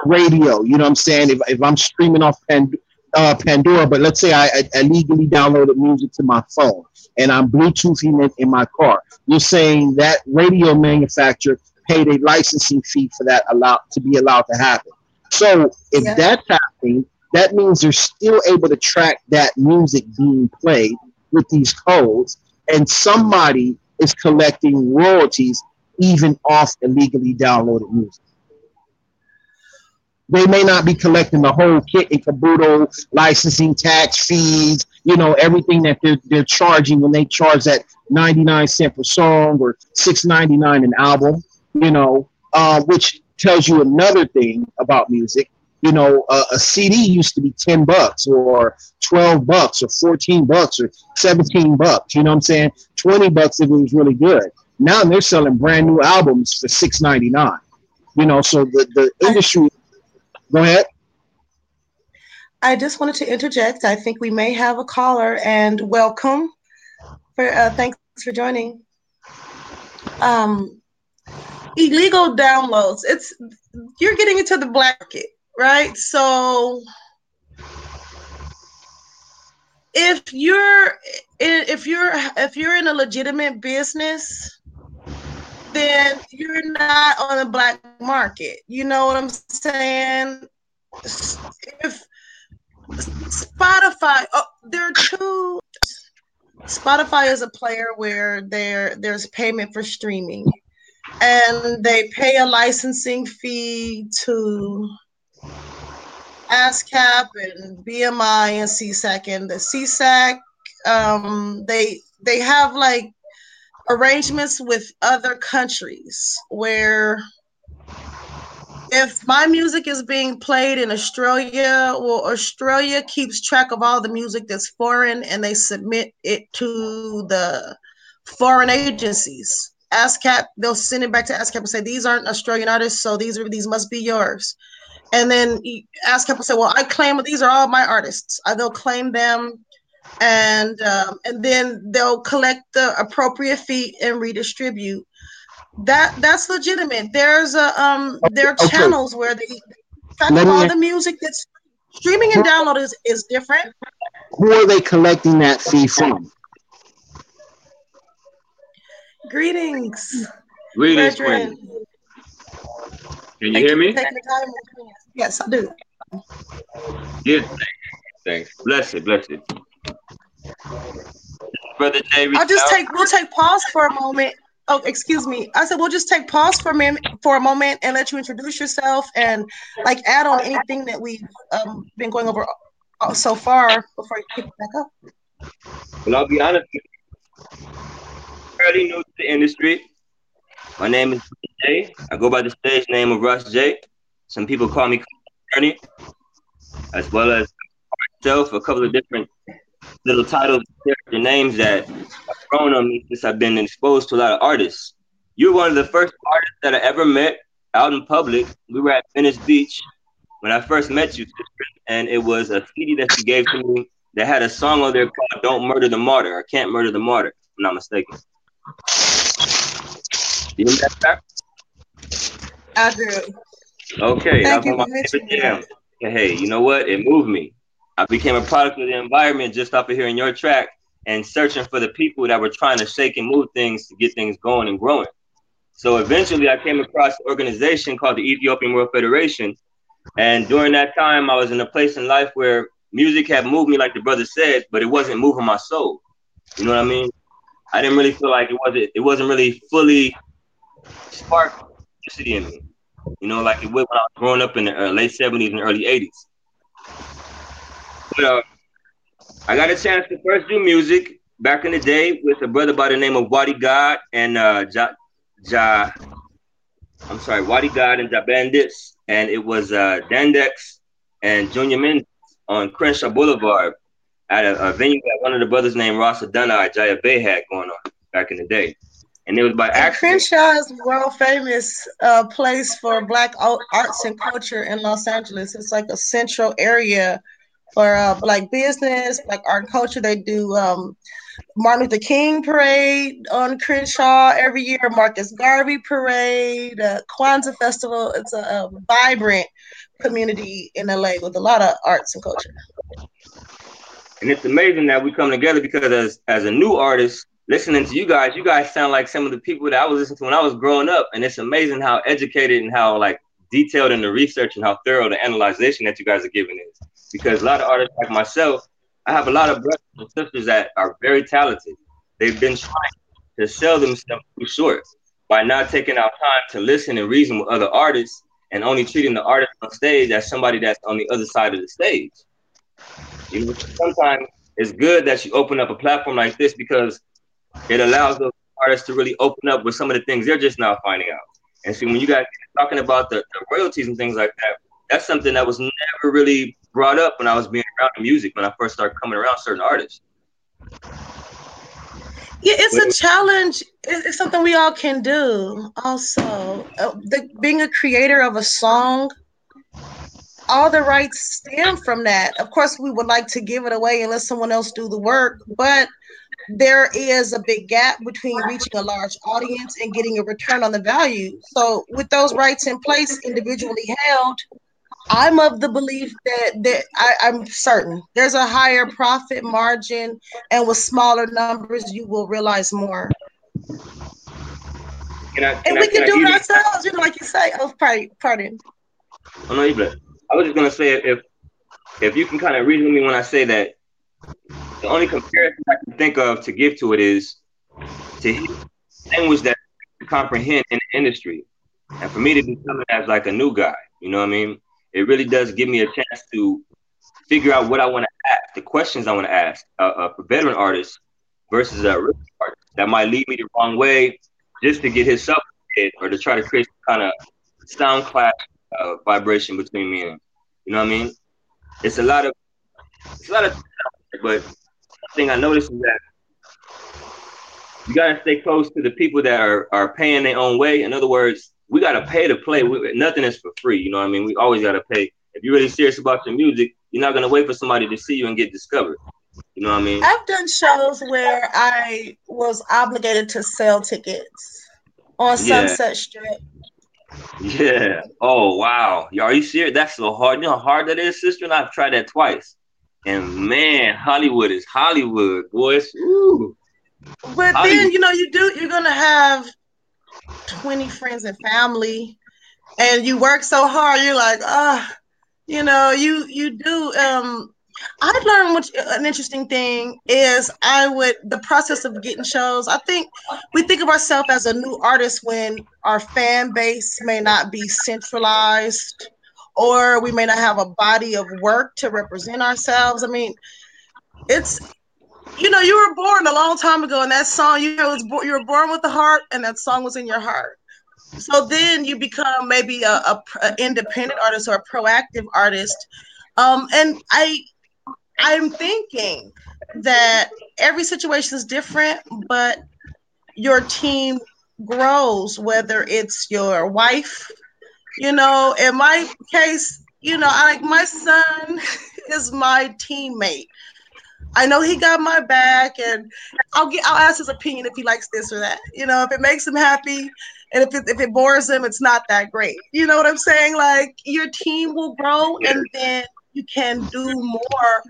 radio. You know what I'm saying? If, if I'm streaming off Pand- uh, Pandora, but let's say I, I, I, legally downloaded music to my phone and I'm Bluetoothing it in my car, you're saying that radio manufacturer paid a licensing fee for that allowed to be allowed to happen. So if yeah. that's happening, that means they're still able to track that music being played with these codes, and somebody is collecting royalties even off illegally downloaded music. They may not be collecting the whole kit and caboodle, licensing tax fees, you know, everything that they're, they're charging when they charge that 99 cent per song or 6.99 an album, you know, uh, which tells you another thing about music. You know, uh, a CD used to be 10 bucks or 12 bucks or 14 bucks or 17 bucks. You know what I'm saying? 20 bucks if it was really good. Now they're selling brand new albums for six ninety nine. You know, so the the industry. Go ahead. I just wanted to interject. I think we may have a caller, and welcome. For uh, thanks for joining. Um, illegal downloads. It's you're getting into the black market, right? So if you're if you're if you're in a legitimate business then you're not on the black market. You know what I'm saying? If Spotify, oh, there are two. Spotify is a player where there there's payment for streaming, and they pay a licensing fee to ASCAP and BMI and SESAC. And the SESAC, um, they they have like arrangements with other countries where if my music is being played in Australia, well, Australia keeps track of all the music that's foreign and they submit it to the foreign agencies. ASCAP, they'll send it back to ASCAP and say, These aren't Australian artists, so these are these must be yours. And then ASCAP will say, Well, I claim these are all my artists. Uh, they'll claim them and um, and then they'll collect the appropriate fee and redistribute that that's legitimate. There's a um there are okay. channels where they track all the music that's streaming and download is, is different. Who are they collecting that fee from? Greetings. Greetings, Can you hear me? Yes, I do. Yes, thanks. Bless it, bless it. Brother Jay, I'll just take we'll take pause for a moment Oh, excuse me. I said we'll just take pause for a minute, for a moment, and let you introduce yourself and like add on anything that we've um, been going over uh, so far before you pick it back up. Well, I'll be honest. Fairly new to the industry. My name is Jay. I go by the stage name of Russ J. Some people call me Ernie, as well as myself. A couple of different little titles, character names that have grown on me since I've been exposed to a lot of artists. You're one of the first artists that I ever met out in public. We were at Venice Beach when I first met you, and it was a CD that you gave to me that had a song on there called "Don't Murder the Martyr" or "Can't Murder the Martyr." If I'm not mistaken. You remember that? I do. Okay, Thank you for Hey, you know what? It moved me. I became a product of the environment just off of hearing your track and searching for the people that were trying to shake and move things to get things going and growing. So eventually I came across an organization called the Ethiopian World Federation. And during that time, I was in a place in life where music had moved me, like the brother said, but it wasn't moving my soul. You know what I mean? I didn't really feel like it wasn't it wasn't really fully sparked in me. You know, like it was when I was growing up in the uh, late 70s and early 80s. Uh, I got a chance to first do music back in the day with a brother by the name of Wadi God and uh, Ja, ja I'm sorry, Wadi God and Ja Bandits, and it was uh, Dandex and Junior Mendes on Crenshaw Boulevard at a, a, venue that one of the brothers named Ross Adana Jaya Bay had going on back in the day. And it was by accident. Crenshaw is world famous uh, place for Black arts and culture in Los Angeles. It's like a central area for uh, like business, like art and culture. They do um, Martin Luther King parade on Crenshaw every year, Marcus Garvey parade, uh, Kwanzaa festival. It's a, a, vibrant community in LA with a lot of arts and culture. And it's amazing that we come together because as as a new artist, listening to you guys, you guys sound like some of the people that I was listening to when I was growing up. And it's amazing how educated and how like detailed in the research and how thorough the analyzation that you guys are giving is because a lot of artists like myself, I have a lot of brothers and sisters that are very talented. They've been trying to sell themselves too short by not taking our time to listen and reason with other artists and only treating the artist on stage as somebody that's on the other side of the stage. You know, sometimes it's good that you open up a platform like this because it allows those artists to really open up with some of the things they're just now finding out. And see, when you guys talking about the, the royalties and things like that, that's something that was never really brought up when I was being around the music when I first started coming around certain artists. Yeah, it's a challenge. It's something we all can do. Also, uh, the, being a creator of a song, all the rights stem from that. Of course, we would like to give it away and let someone else do the work, but there is a big gap between reaching a large audience and getting a return on the value. So, with those rights in place, individually held, I'm of the belief that that I, I'm certain there's a higher profit margin, and with smaller numbers, you will realize more. Can I, can and I, we can, can do it ourselves, you know, like you say. Oh, pardon. pardon. Oh no, you bless. I was just gonna say if if you can kind of reason with me when I say that, the only comparison I can think of to give to it is to language that comprehend in the industry, and for me to be coming as like a new guy. You know what I mean? It really does give me a chance to figure out what I want to ask, the questions I want to ask uh, for veteran artists versus a rookie artist that might lead me the wrong way just to get his self or to try to create some kind of sound clash uh, vibration between me and you know what I mean. It's a lot of it's a lot of, but the thing I noticed is that you gotta stay close to the people that are are paying their own way. In other words, we gotta pay to play. We, nothing is for free. You know what I mean? We always gotta pay. If you're really serious about your music, you're not gonna wait for somebody to see you and get discovered. You know what I mean? I've done shows where I was obligated to sell tickets on Sunset yeah. Strip. Yeah. Oh wow. Y'all, are you serious? That's so hard. You know how hard that is, sister? And I've tried that twice. And man, Hollywood is Hollywood, boys. Ooh. But Hollywood. then you know you do you're gonna have 20 friends and family and you work so hard, you're like, ah, you know, you you do um I learned which, an interesting thing is I would the process of getting shows. I think we think of ourselves as a new artist when our fan base may not be centralized, or we may not have a body of work to represent ourselves. I mean, it's you know you were born a long time ago, and that song you know you were born with the heart, and that song was in your heart. So then you become maybe a, a, a independent artist or a proactive artist. Um, and I I'm thinking that every situation is different, but your team grows, whether it's your wife, you know, in my case, you know, I like my son is my teammate. I know he got my back, and I'll get I'll ask his opinion if he likes this or that. You know, if it makes him happy, and if it, if it bores him, it's not that great. You know what I'm saying? Like your team will grow, and then you can do more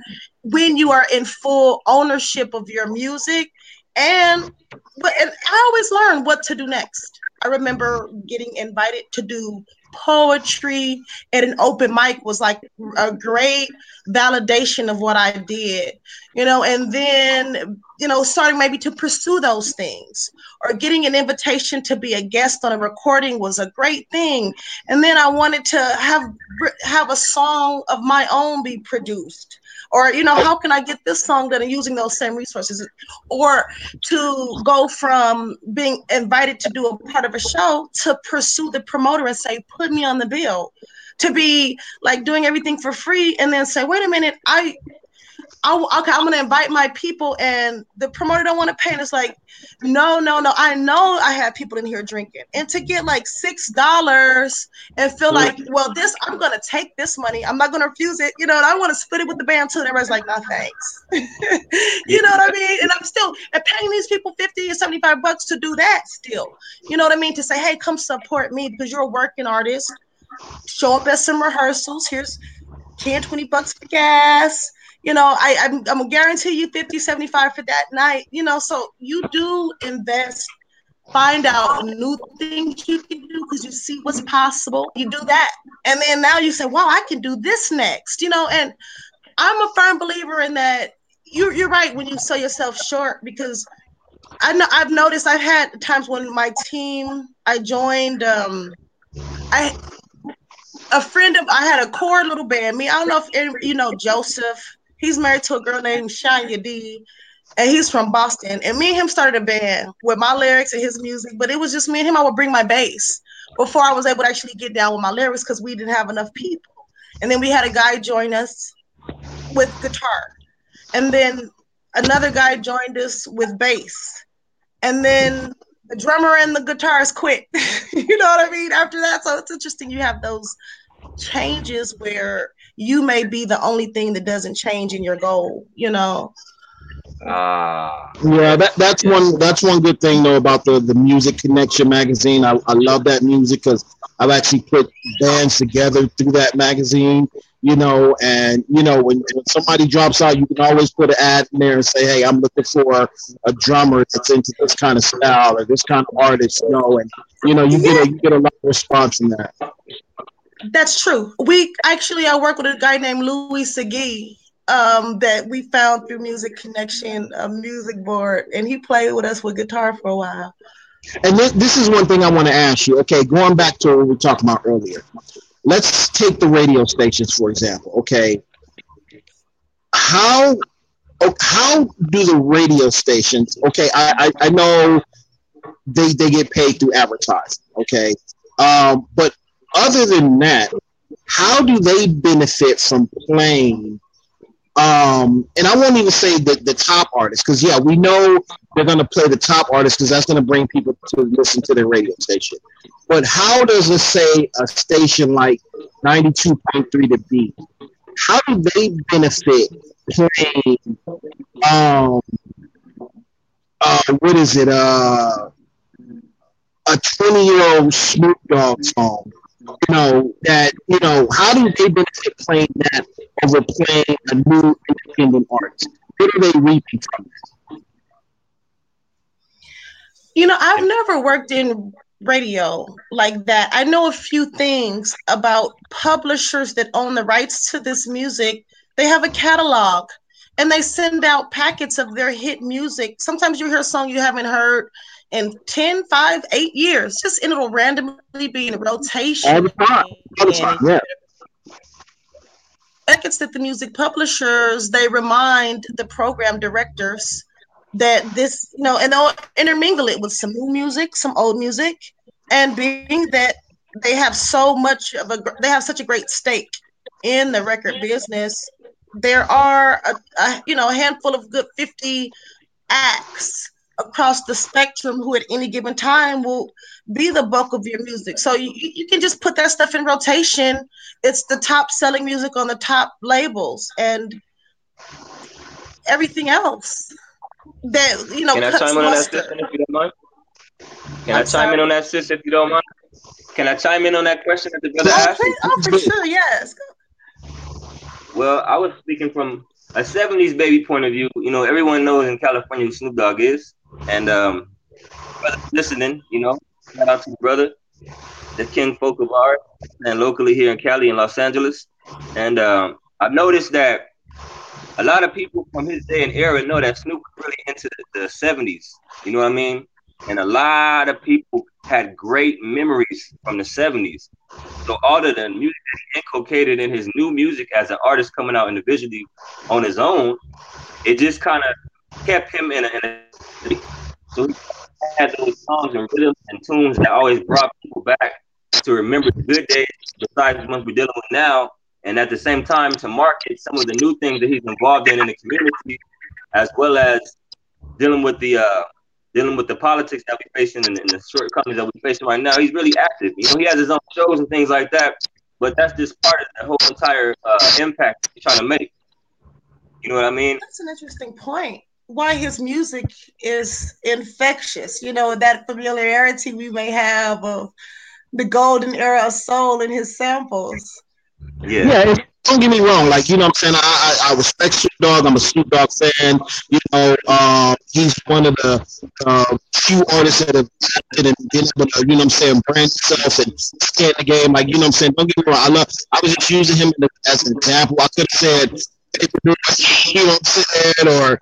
when you are in full ownership of your music and but and I always learn what to do next. I remember getting invited to do poetry at an open mic was like a great validation of what I did, you know, and then, you know, starting maybe to pursue those things or getting an invitation to be a guest on a recording was a great thing. And then I wanted to have have a song of my own be produced or you know how can i get this song done and using those same resources? Or to go from being invited to do a part of a show to pursue the promoter and say put me on the bill to be like doing everything for free and then say wait a minute i I, okay, I'm gonna invite my people, and the promoter don't want to pay. And it's like, no, no, no. I know I have people in here drinking, and to get like six dollars and feel like, well, this I'm gonna take this money. I'm not gonna refuse it. You know, and I want to split it with the band too. And everybody's like, no, thanks. you know what I mean? And I'm still and paying these people 50 or 75 bucks to do that. Still, you know what I mean? To say, hey, come support me because you're a working artist. Show up at some rehearsals. Here's 10, 20 bucks for gas you know, I, I'm, I'm gonna guarantee you 50, 75 for that night, you know, so you do invest, find out new things you can do because you see what's possible. You do that. And then now you say, wow, I can do this next, you know, and I'm a firm believer in that you're, you're right when you sell yourself short because I know I've noticed I've had times when my team I joined um I a friend of I had a core little band. Me, I don't know if you know Joseph He's married to a girl named Shania D, and he's from Boston. And me and him started a band with my lyrics and his music, but it was just me and him. I would bring my bass before I was able to actually get down with my lyrics because we didn't have enough people. And then we had a guy join us with guitar, and then another guy joined us with bass, and then the drummer and the guitarist quit. you know what I mean? After that, so it's interesting. You have those changes where you may be the only thing that doesn't change in your goal, you know. Uh, yeah, that, that's one that's one good thing though about the the Music Connection magazine. I, I love that music because I've actually put bands together through that magazine. You know, and you know when, when somebody drops out, you can always put an ad in there and say, "Hey, I'm looking for a drummer that's into this kind of style or this kind of artist." You know, and you know you get a you get a lot of response from that. That's true. We actually I work with a guy named Louis Segui um, that we found through Music Connection, a music board, and he played with us with guitar for a while. And this, this is one thing I want to ask you. Okay, going back to what we were talking about earlier. Let's take the radio stations for example. Okay, how how do the radio stations? Okay, I I, I know they they get paid through advertising. Okay, um, but other than that, how do they benefit from playing? Um, and I won't even say the, the top artists, because yeah, we know they're going to play the top artists because that's going to bring people to listen to their radio station. But how does, let's say, a station like 92.3 The Beat, how do they benefit playing, um, uh, what is it, uh, a 20 year old Snoop Dogg song? You know, that, you know, how do they benefit playing that over playing a new independent artist? What are they reaping from this? You know, I've never worked in radio like that. I know a few things about publishers that own the rights to this music. They have a catalog and they send out packets of their hit music. Sometimes you hear a song you haven't heard in 10, 5, 8 years, just and it'll randomly be in rotation. All the time. All the time, yeah. Packets that the music publishers they remind the program directors that this, you know, and they'll intermingle it with some new music, some old music, and being that they have so much of a, they have such a great stake in the record business. There are a, a you know a handful of good fifty acts across the spectrum who at any given time will be the bulk of your music. So you, you can just put that stuff in rotation. It's the top selling music on the top labels and everything else that you know. Can I chime in on that, sis, if you don't mind? Can I'm i chime sorry. in on that, sis, if you don't mind? Can I chime in on that question that the brother oh, asked? Oh, for sure, yes. Well, I was speaking from a 70s baby point of view. You know, everyone knows in California who Snoop Dogg is. And um, listening, you know, shout out to brother, the king folk of art, and locally here in Cali and Los Angeles. And um, I've noticed that a lot of people from his day and era know that Snoop was really into the, the 70s. You know what I mean? And a lot of people had great memories from the 70s. So all of the music that he inculcated in his new music as an artist coming out individually on his own, it just kind of kept him in a, in a so he had those songs and rhythms and tunes that always brought people back to remember the good days besides the ones we're dealing with now and at the same time to market some of the new things that he's involved in in the community, as well as dealing with the uh, dealing with the politics that we're facing and, and the shortcomings that we're facing right now. He's really active. You know, he has his own shows and things like that, but that's just part of the whole entire uh, impact he's trying to make. You know what I mean? That's an interesting point. Why his music is infectious. You know, that familiarity we may have of the golden era of soul in his samples. Yeah. Yeah. Don't get me wrong. Like, you know what I'm saying? I, I, I respect Snoop Dogg. I'm a Snoop Dogg fan. You know, uh, he's one of the uh, few artists that have acted and been able to, you know what I'm saying, brand himself and stay in the game. Like, you know what I'm saying? Don't get me wrong. I love, I was just using him as an example. I could have said, you know I'm? Or,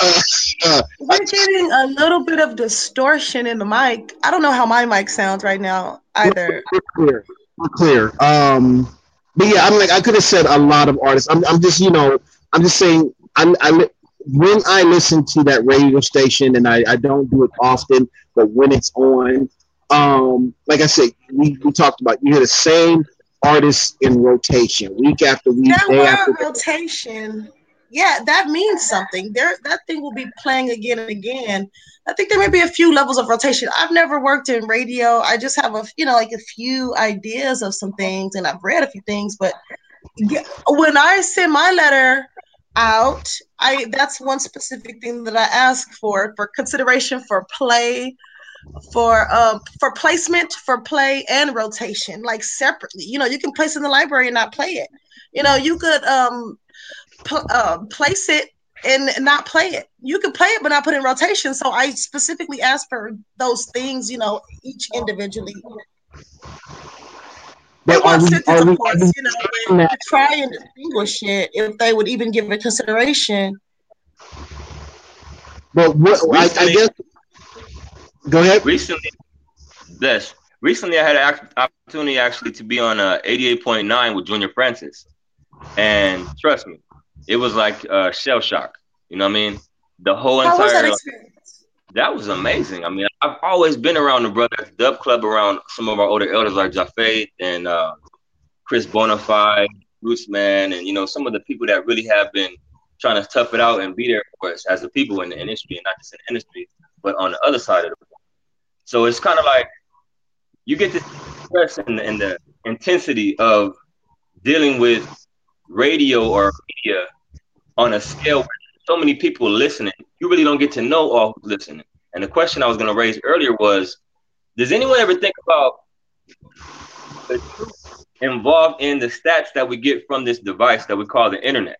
uh, uh, we're getting a little bit of distortion in the mic. I don't know how my mic sounds right now either. We're clear. We're clear. Um, but yeah, I'm like I could have said a lot of artists. I'm, I'm just you know I'm just saying I'm, I when I listen to that radio station and I, I don't do it often, but when it's on, um, like I said, we, we talked about you hear the same artists in rotation week after week, that day after rotation. Yeah, that means something. There, that thing will be playing again and again. I think there may be a few levels of rotation. I've never worked in radio. I just have a you know like a few ideas of some things, and I've read a few things. But when I send my letter out, I that's one specific thing that I ask for for consideration for play, for um for placement, for play and rotation, like separately. You know, you can place in the library and not play it. You know, you could um pl- uh, place it and not play it. You could play it, but not put in rotation. So I specifically asked for those things, you know, each individually. But are we, are we, course, you know, to try and distinguish it if they would even give it consideration. But what I, I guess go ahead. Recently, this recently I had an opportunity actually to be on uh, 88.9 with Junior Francis, and trust me, it was like uh, shell shock. You know what I mean? The whole How entire that was amazing. I mean, I've always been around the Brothers Dub Club, around some of our older elders like Jaffe and uh, Chris Bonafide, Bruce Man, and you know some of the people that really have been trying to tough it out and be there for us as a people in the industry, and not just in the industry, but on the other side of the. So it's kind of like you get to stress and the, the intensity of dealing with radio or media on a scale where so many people listening, you really don't get to know all who's listening. And the question I was going to raise earlier was, does anyone ever think about the truth involved in the stats that we get from this device that we call the internet?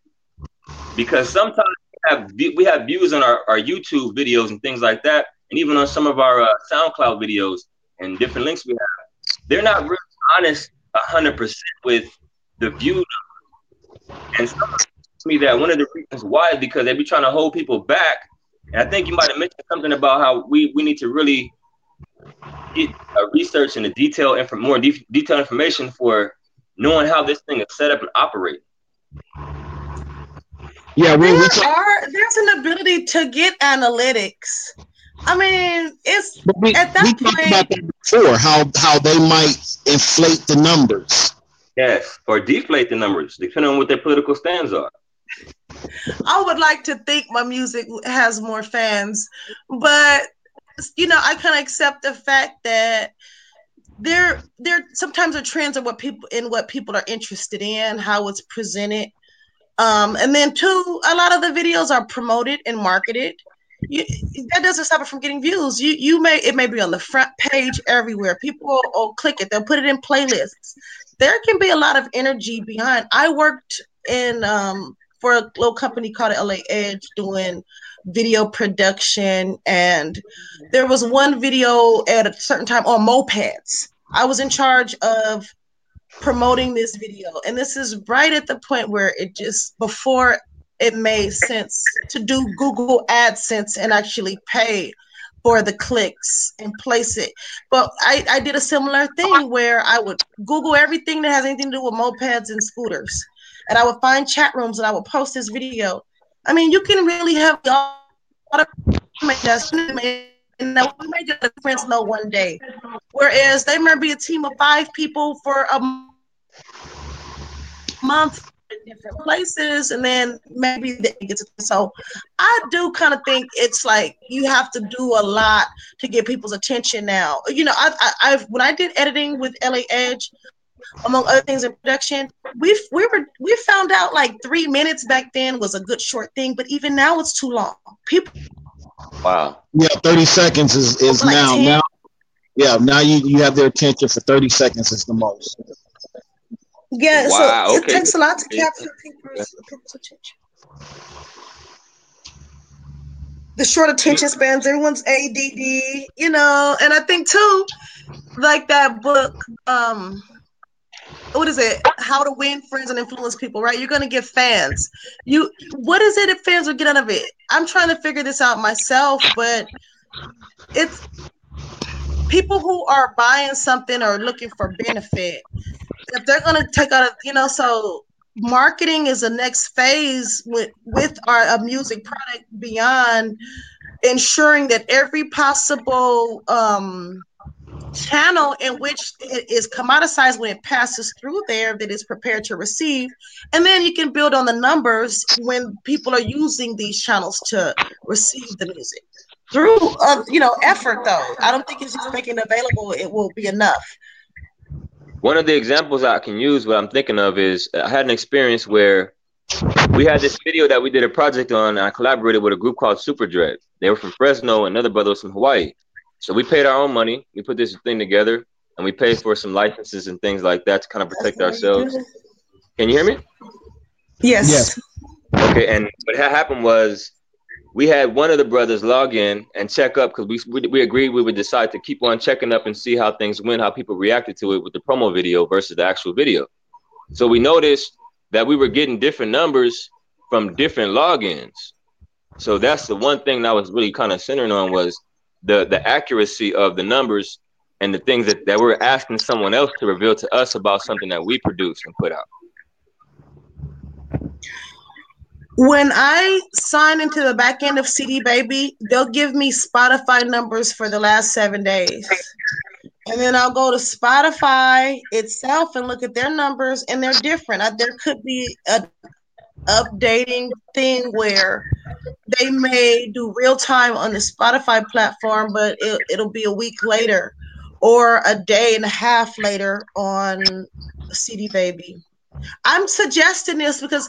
Because sometimes we have, we have views on our, our YouTube videos and things like that, and even on some of our uh, SoundCloud videos and different links we have, they're not really honest 100% with the view. And someone me that one of the reasons why is because they be trying to hold people back. And I think you might have mentioned something about how we, we need to really get a research and a detail and for more de- detailed information for knowing how this thing is set up and operate. Yeah, we, there we talk, are there's an ability to get analytics. I mean, it's we, at that we talked point- about that before. How how they might inflate the numbers. Yes, or deflate the numbers, depending on what their political stands are. I would like to think my music has more fans, but you know, I kind of accept the fact that there there sometimes are trends of what people in what people are interested in, how it's presented. Um, and then two, a lot of the videos are promoted and marketed. You, that doesn't stop it from getting views. You you may it may be on the front page everywhere. People will, will click it. They'll put it in playlists. There can be a lot of energy behind. I worked in um, for a little company called LA Edge doing video production, and there was one video at a certain time on mopeds. I was in charge of promoting this video, and this is right at the point where it just before it made sense to do Google AdSense and actually pay for the clicks and place it. But I, I did a similar thing where I would Google everything that has anything to do with mopeds and scooters and I would find chat rooms and I would post this video. I mean, you can really have a lot of and that we make a difference no one day. Whereas they might be a team of five people for a month different places, and then maybe they get to. So, I do kind of think it's like you have to do a lot to get people's attention now. You know, I, I, I've when I did editing with LA Edge, among other things in production. we've, we were we found out like three minutes back then was a good short thing, but even now it's too long. People. Wow. Yeah, thirty seconds is is Like now 10? now. Yeah, now you you have their attention for thirty seconds is the most. Yeah, Wow, so it takes a lot to capture people's, people's attention. The short attention spans, everyone's ADD, you know, and I think too, like that book, um, what is it? How to win friends and influence people, right? You're gonna get fans. You what is it that fans will get out of it? I'm trying to figure this out myself, but it's people who are buying something or looking for benefit. If they're gonna take out a you know, so marketing is the next phase with with our music product beyond ensuring that every possible um channel in which it is commoditized when it passes through there that is prepared to receive. And then you can build on the numbers when people are using these channels to receive the music. Through uh, you know effort though. I don't think it's just making it available it will be enough One of the examples I can use, what I'm thinking of, is I had an experience where we had this video that we did a project on, and I collaborated with a group called Super Dread. They were from Fresno, and another brother was from Hawaii. So we paid our own money. We put this thing together, and we paid for some licenses and things like that to kind of protect ourselves. Can you hear me? yes, Yes. Okay, and what happened was we had one of the brothers log in and check up because we, we we agreed we would decide to keep on checking up and see how things went, how people reacted to it with the promo video versus the actual video. So we noticed that we were getting different numbers from different logins. So that's the one thing that I was really kind of centering on was the the accuracy of the numbers and the things that, that we're asking someone else to reveal to us about something that we produce and put out. When I sign into the back end of CD Baby, they'll give me Spotify numbers for the last seven days. And then I'll go to Spotify itself and look at their numbers, and they're different. There could be a updating thing where they may do real time on the Spotify platform, but it, it'll be a week later or a day and a half later on CD Baby. I'm suggesting this because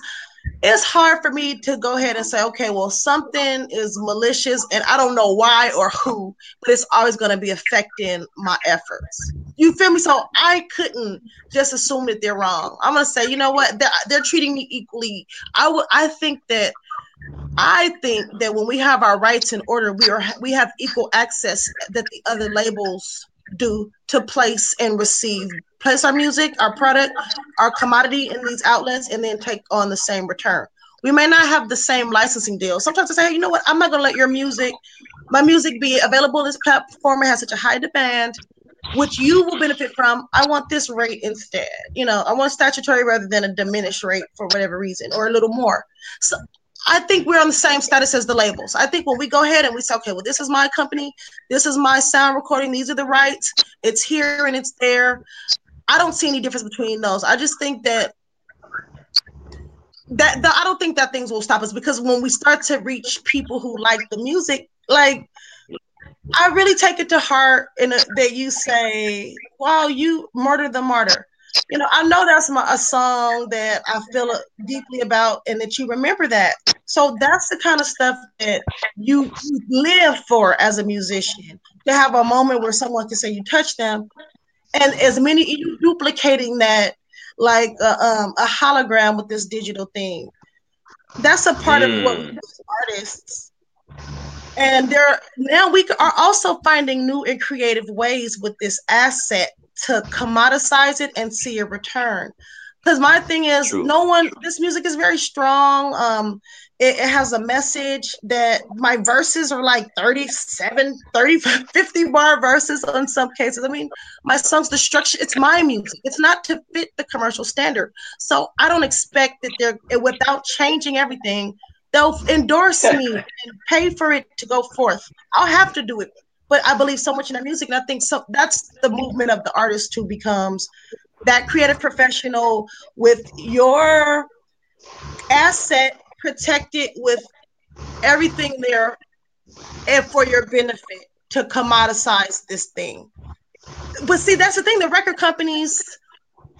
it's hard for me to go ahead and say, okay, well, something is malicious and I don't know why or who, but it's always going to be affecting my efforts. You feel me? So I couldn't just assume that they're wrong. I'm going to say, you know what? They're, they're treating me equally. I would, I think that I think that when we have our rights in order, we are we have equal access that the other labels do to place and receive place our music, our product, our commodity in these outlets, and then take on the same return. We may not have the same licensing deal. Sometimes I say, hey, you know what? I'm not going to let your music, my music, be available on this platform. It has such a high demand, which you will benefit from. I want this rate instead. You know, I want statutory rather than a diminished rate for whatever reason, or a little more. So I think we're on the same status as the labels. I think when we go ahead and we say, okay, well, this is my company, this is my sound recording, these are the rights, it's here and it's there. I don't see any difference between those. I just think that that, that I don't think that things will stop us because when we start to reach people who like the music, like I really take it to heart in a, that you say, "Wow, you murder the martyr." You know, I know that's my, a song that I feel deeply about, and that you remember that. So that's the kind of stuff that you, you live for as a musician. To have a moment where someone can say you touch them, and as many you duplicating that like a, um, a hologram with this digital thing. That's a part mm. of what we hmm. do as artists. And there now we are also finding new and creative ways with this asset to commoditize it and see a return. Because my thing is, True. no one. This music is very strong. Um, it, it, has a message that my verses are like 37 30 50 bar verses in some cases i mean my songs the structure it's my music it's not to fit the commercial standard so i don't expect that they're without changing everything they'll endorse me and pay for it to go forth i'll have to do it but i believe so much in that music and i think so that's the movement of the artist who becomes that creative professional with your asset protected with everything there and for your benefit to commoditize this thing. But see, that's the thing. The record companies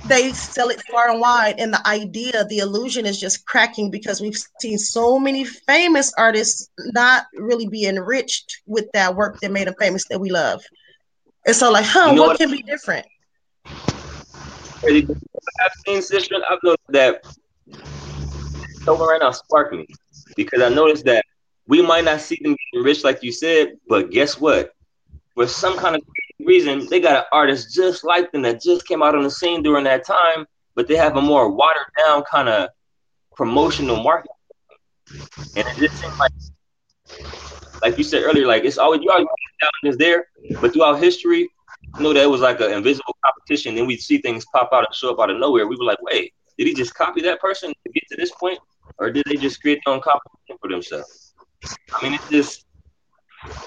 they sell it far and wide, and the idea, the illusion is just cracking because we've seen so many famous artists not really be enriched with that work that made them famous that we love. And so, like, huh, you know what, what, can be different? I've seen sister. I've noticed that someone right now spark me because I noticed that we might not see them getting rich like you said, but guess what? For some kind of reason, they got an artist just like them that just came out on the scene during that time, but they have a more watered down kind of promotional market. And it just seems like, like you said earlier, like it's always you always down is there, but throughout history, know that it was like an invisible competition. Then we'd see things pop out and show up out of nowhere. We were like, wait, did he just copy that person to get to this point? or did they just create their own competition for themselves? I mean, it's just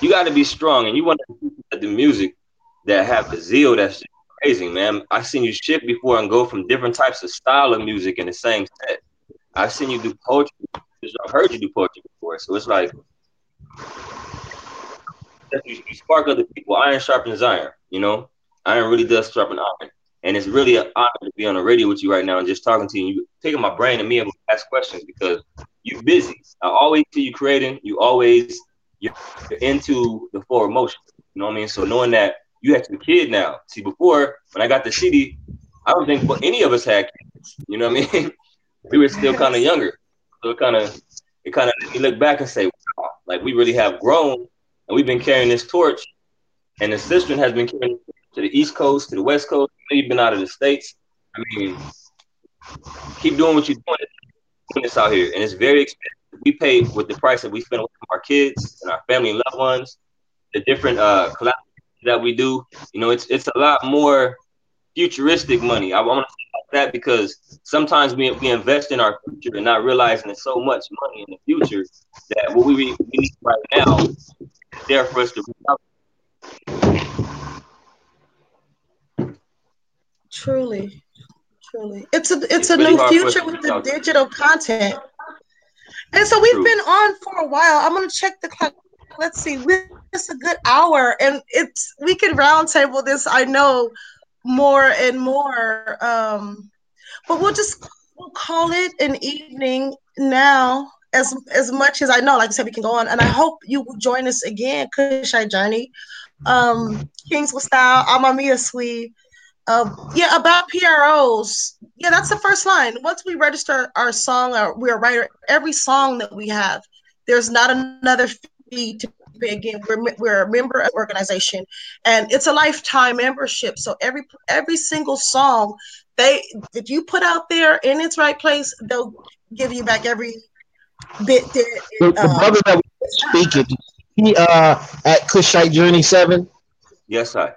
you got to be strong, and you want to do the music that have the zeal that's crazy, man. I've seen you shift before and go from different types of style of music in the same set. I've seen you do poetry. I've heard you do poetry before, so it's like you, spark other people. Iron sharpens iron. You know, iron really does sharpen iron. And it's really an honor to be on the radio with you right now and just talking to you. You taking my brain and me able to ask questions because you're busy. I always see you creating. You always you're into the forward motion. You know what I mean? So knowing that you have a kid now. See, before when I got the CD, I don't think any of us had kids. You know what I mean? we were still kind of younger. So it kind of it kind of you look back and say, wow, like we really have grown and we've been carrying this torch. And the sister has been carrying to the East Coast, to the West Coast. You've been out of the States. I mean, keep doing what you're doing. Doing this out here, and it's very expensive. We pay with the price that we spend with our kids and our family and loved ones. The different uh that we do, you know, it's it's a lot more futuristic money. I want to say that because sometimes we, we invest in our future and not realizing there's so much money in the future that what we, we need right now there for us to Truly, truly, it's a it's, it's a really new future with the digital content. And so we've True. been on for a while. I'm gonna check the clock. Let's see, it's a good hour, and it's we can roundtable this. I know more and more. Um, but we'll just we'll call it an evening now. As as much as I know, like I said, we can go on, and I hope you will join us again, Kushite Journey, um, Kings with Style, Amamiya Sweet. Uh, yeah, about PROs. Yeah, that's the first line. Once we register our song, or we're a writer, every song that we have, there's not another fee to pay. again we're, we're a member of organization and it's a lifetime membership so every every single song they if you put out there in its right place they'll give you back every bit that the, the uh, brother that was speaking he uh at kushite journey 7 yes sir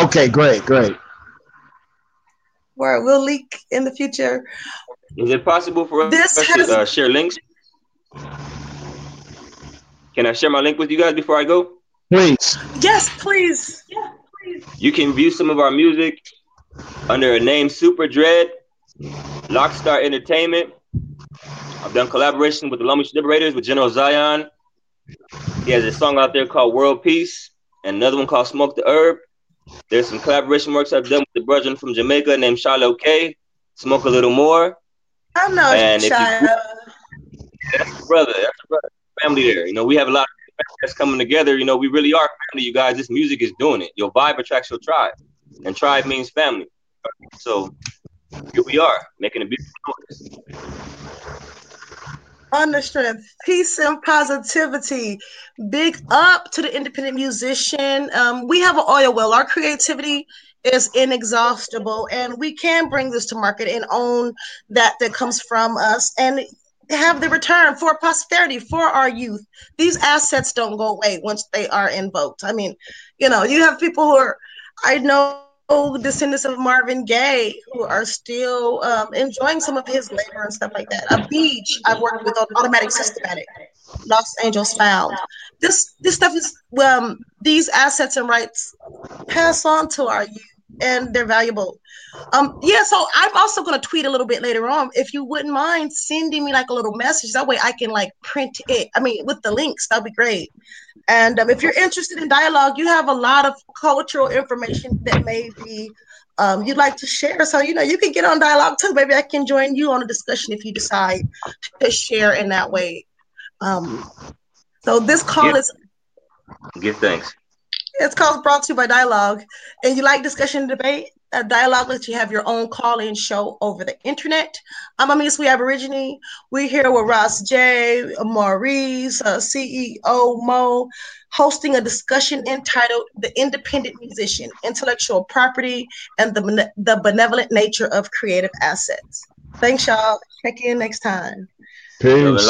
okay great great where we'll leak in the future is it possible for us this to uh, share links can I share my link with you guys before I go? Please. Yes, please. Yeah, please. You can view some of our music under a name Super Dread, Lockstar Entertainment. I've done collaboration with the Beach Liberators with General Zion. He has a song out there called World Peace and another one called Smoke the Herb. There's some collaboration works I've done with the brother from Jamaica named Shiloh K. Smoke a little more. I'm not and Shiloh. That's brother. That's a brother family there. You know, we have a lot of that's coming together. You know, we really are family, you guys. This music is doing it. Your vibe attracts your tribe, and tribe means family. So here we are making a beautiful noise. The strength, peace and positivity. Big up to the independent musician. Um, we have an oil well. Our creativity is inexhaustible, and we can bring this to market and own that that comes from us. And have the return for posterity for our youth. These assets don't go away once they are invoked. I mean, you know, you have people who are, I know descendants of Marvin Gaye who are still um, enjoying some of his labor and stuff like that. A beach I've worked with on automatic systematic, Los Angeles Found. This this stuff is um, these assets and rights pass on to our youth and they're valuable. Um, yeah, so I'm also gonna tweet a little bit later on. If you wouldn't mind sending me like a little message, that way I can like print it. I mean, with the links, that'd be great. And um, if you're interested in dialogue, you have a lot of cultural information that maybe um, you'd like to share. So you know, you can get on dialogue too. Maybe I can join you on a discussion if you decide to share in that way. Um, so this call is. Give thanks. It's called Brought to you by Dialogue. And you like discussion and debate? A dialogue lets you have your own call-in show over the internet. I'm Amamiya Sweet Aborigine. We're here with Ross J, Maurice, uh, CEO Mo, hosting a discussion entitled "The Independent Musician: Intellectual Property and the the Benevolent Nature of Creative Assets." Thanks, y'all. Check in next time. Peace.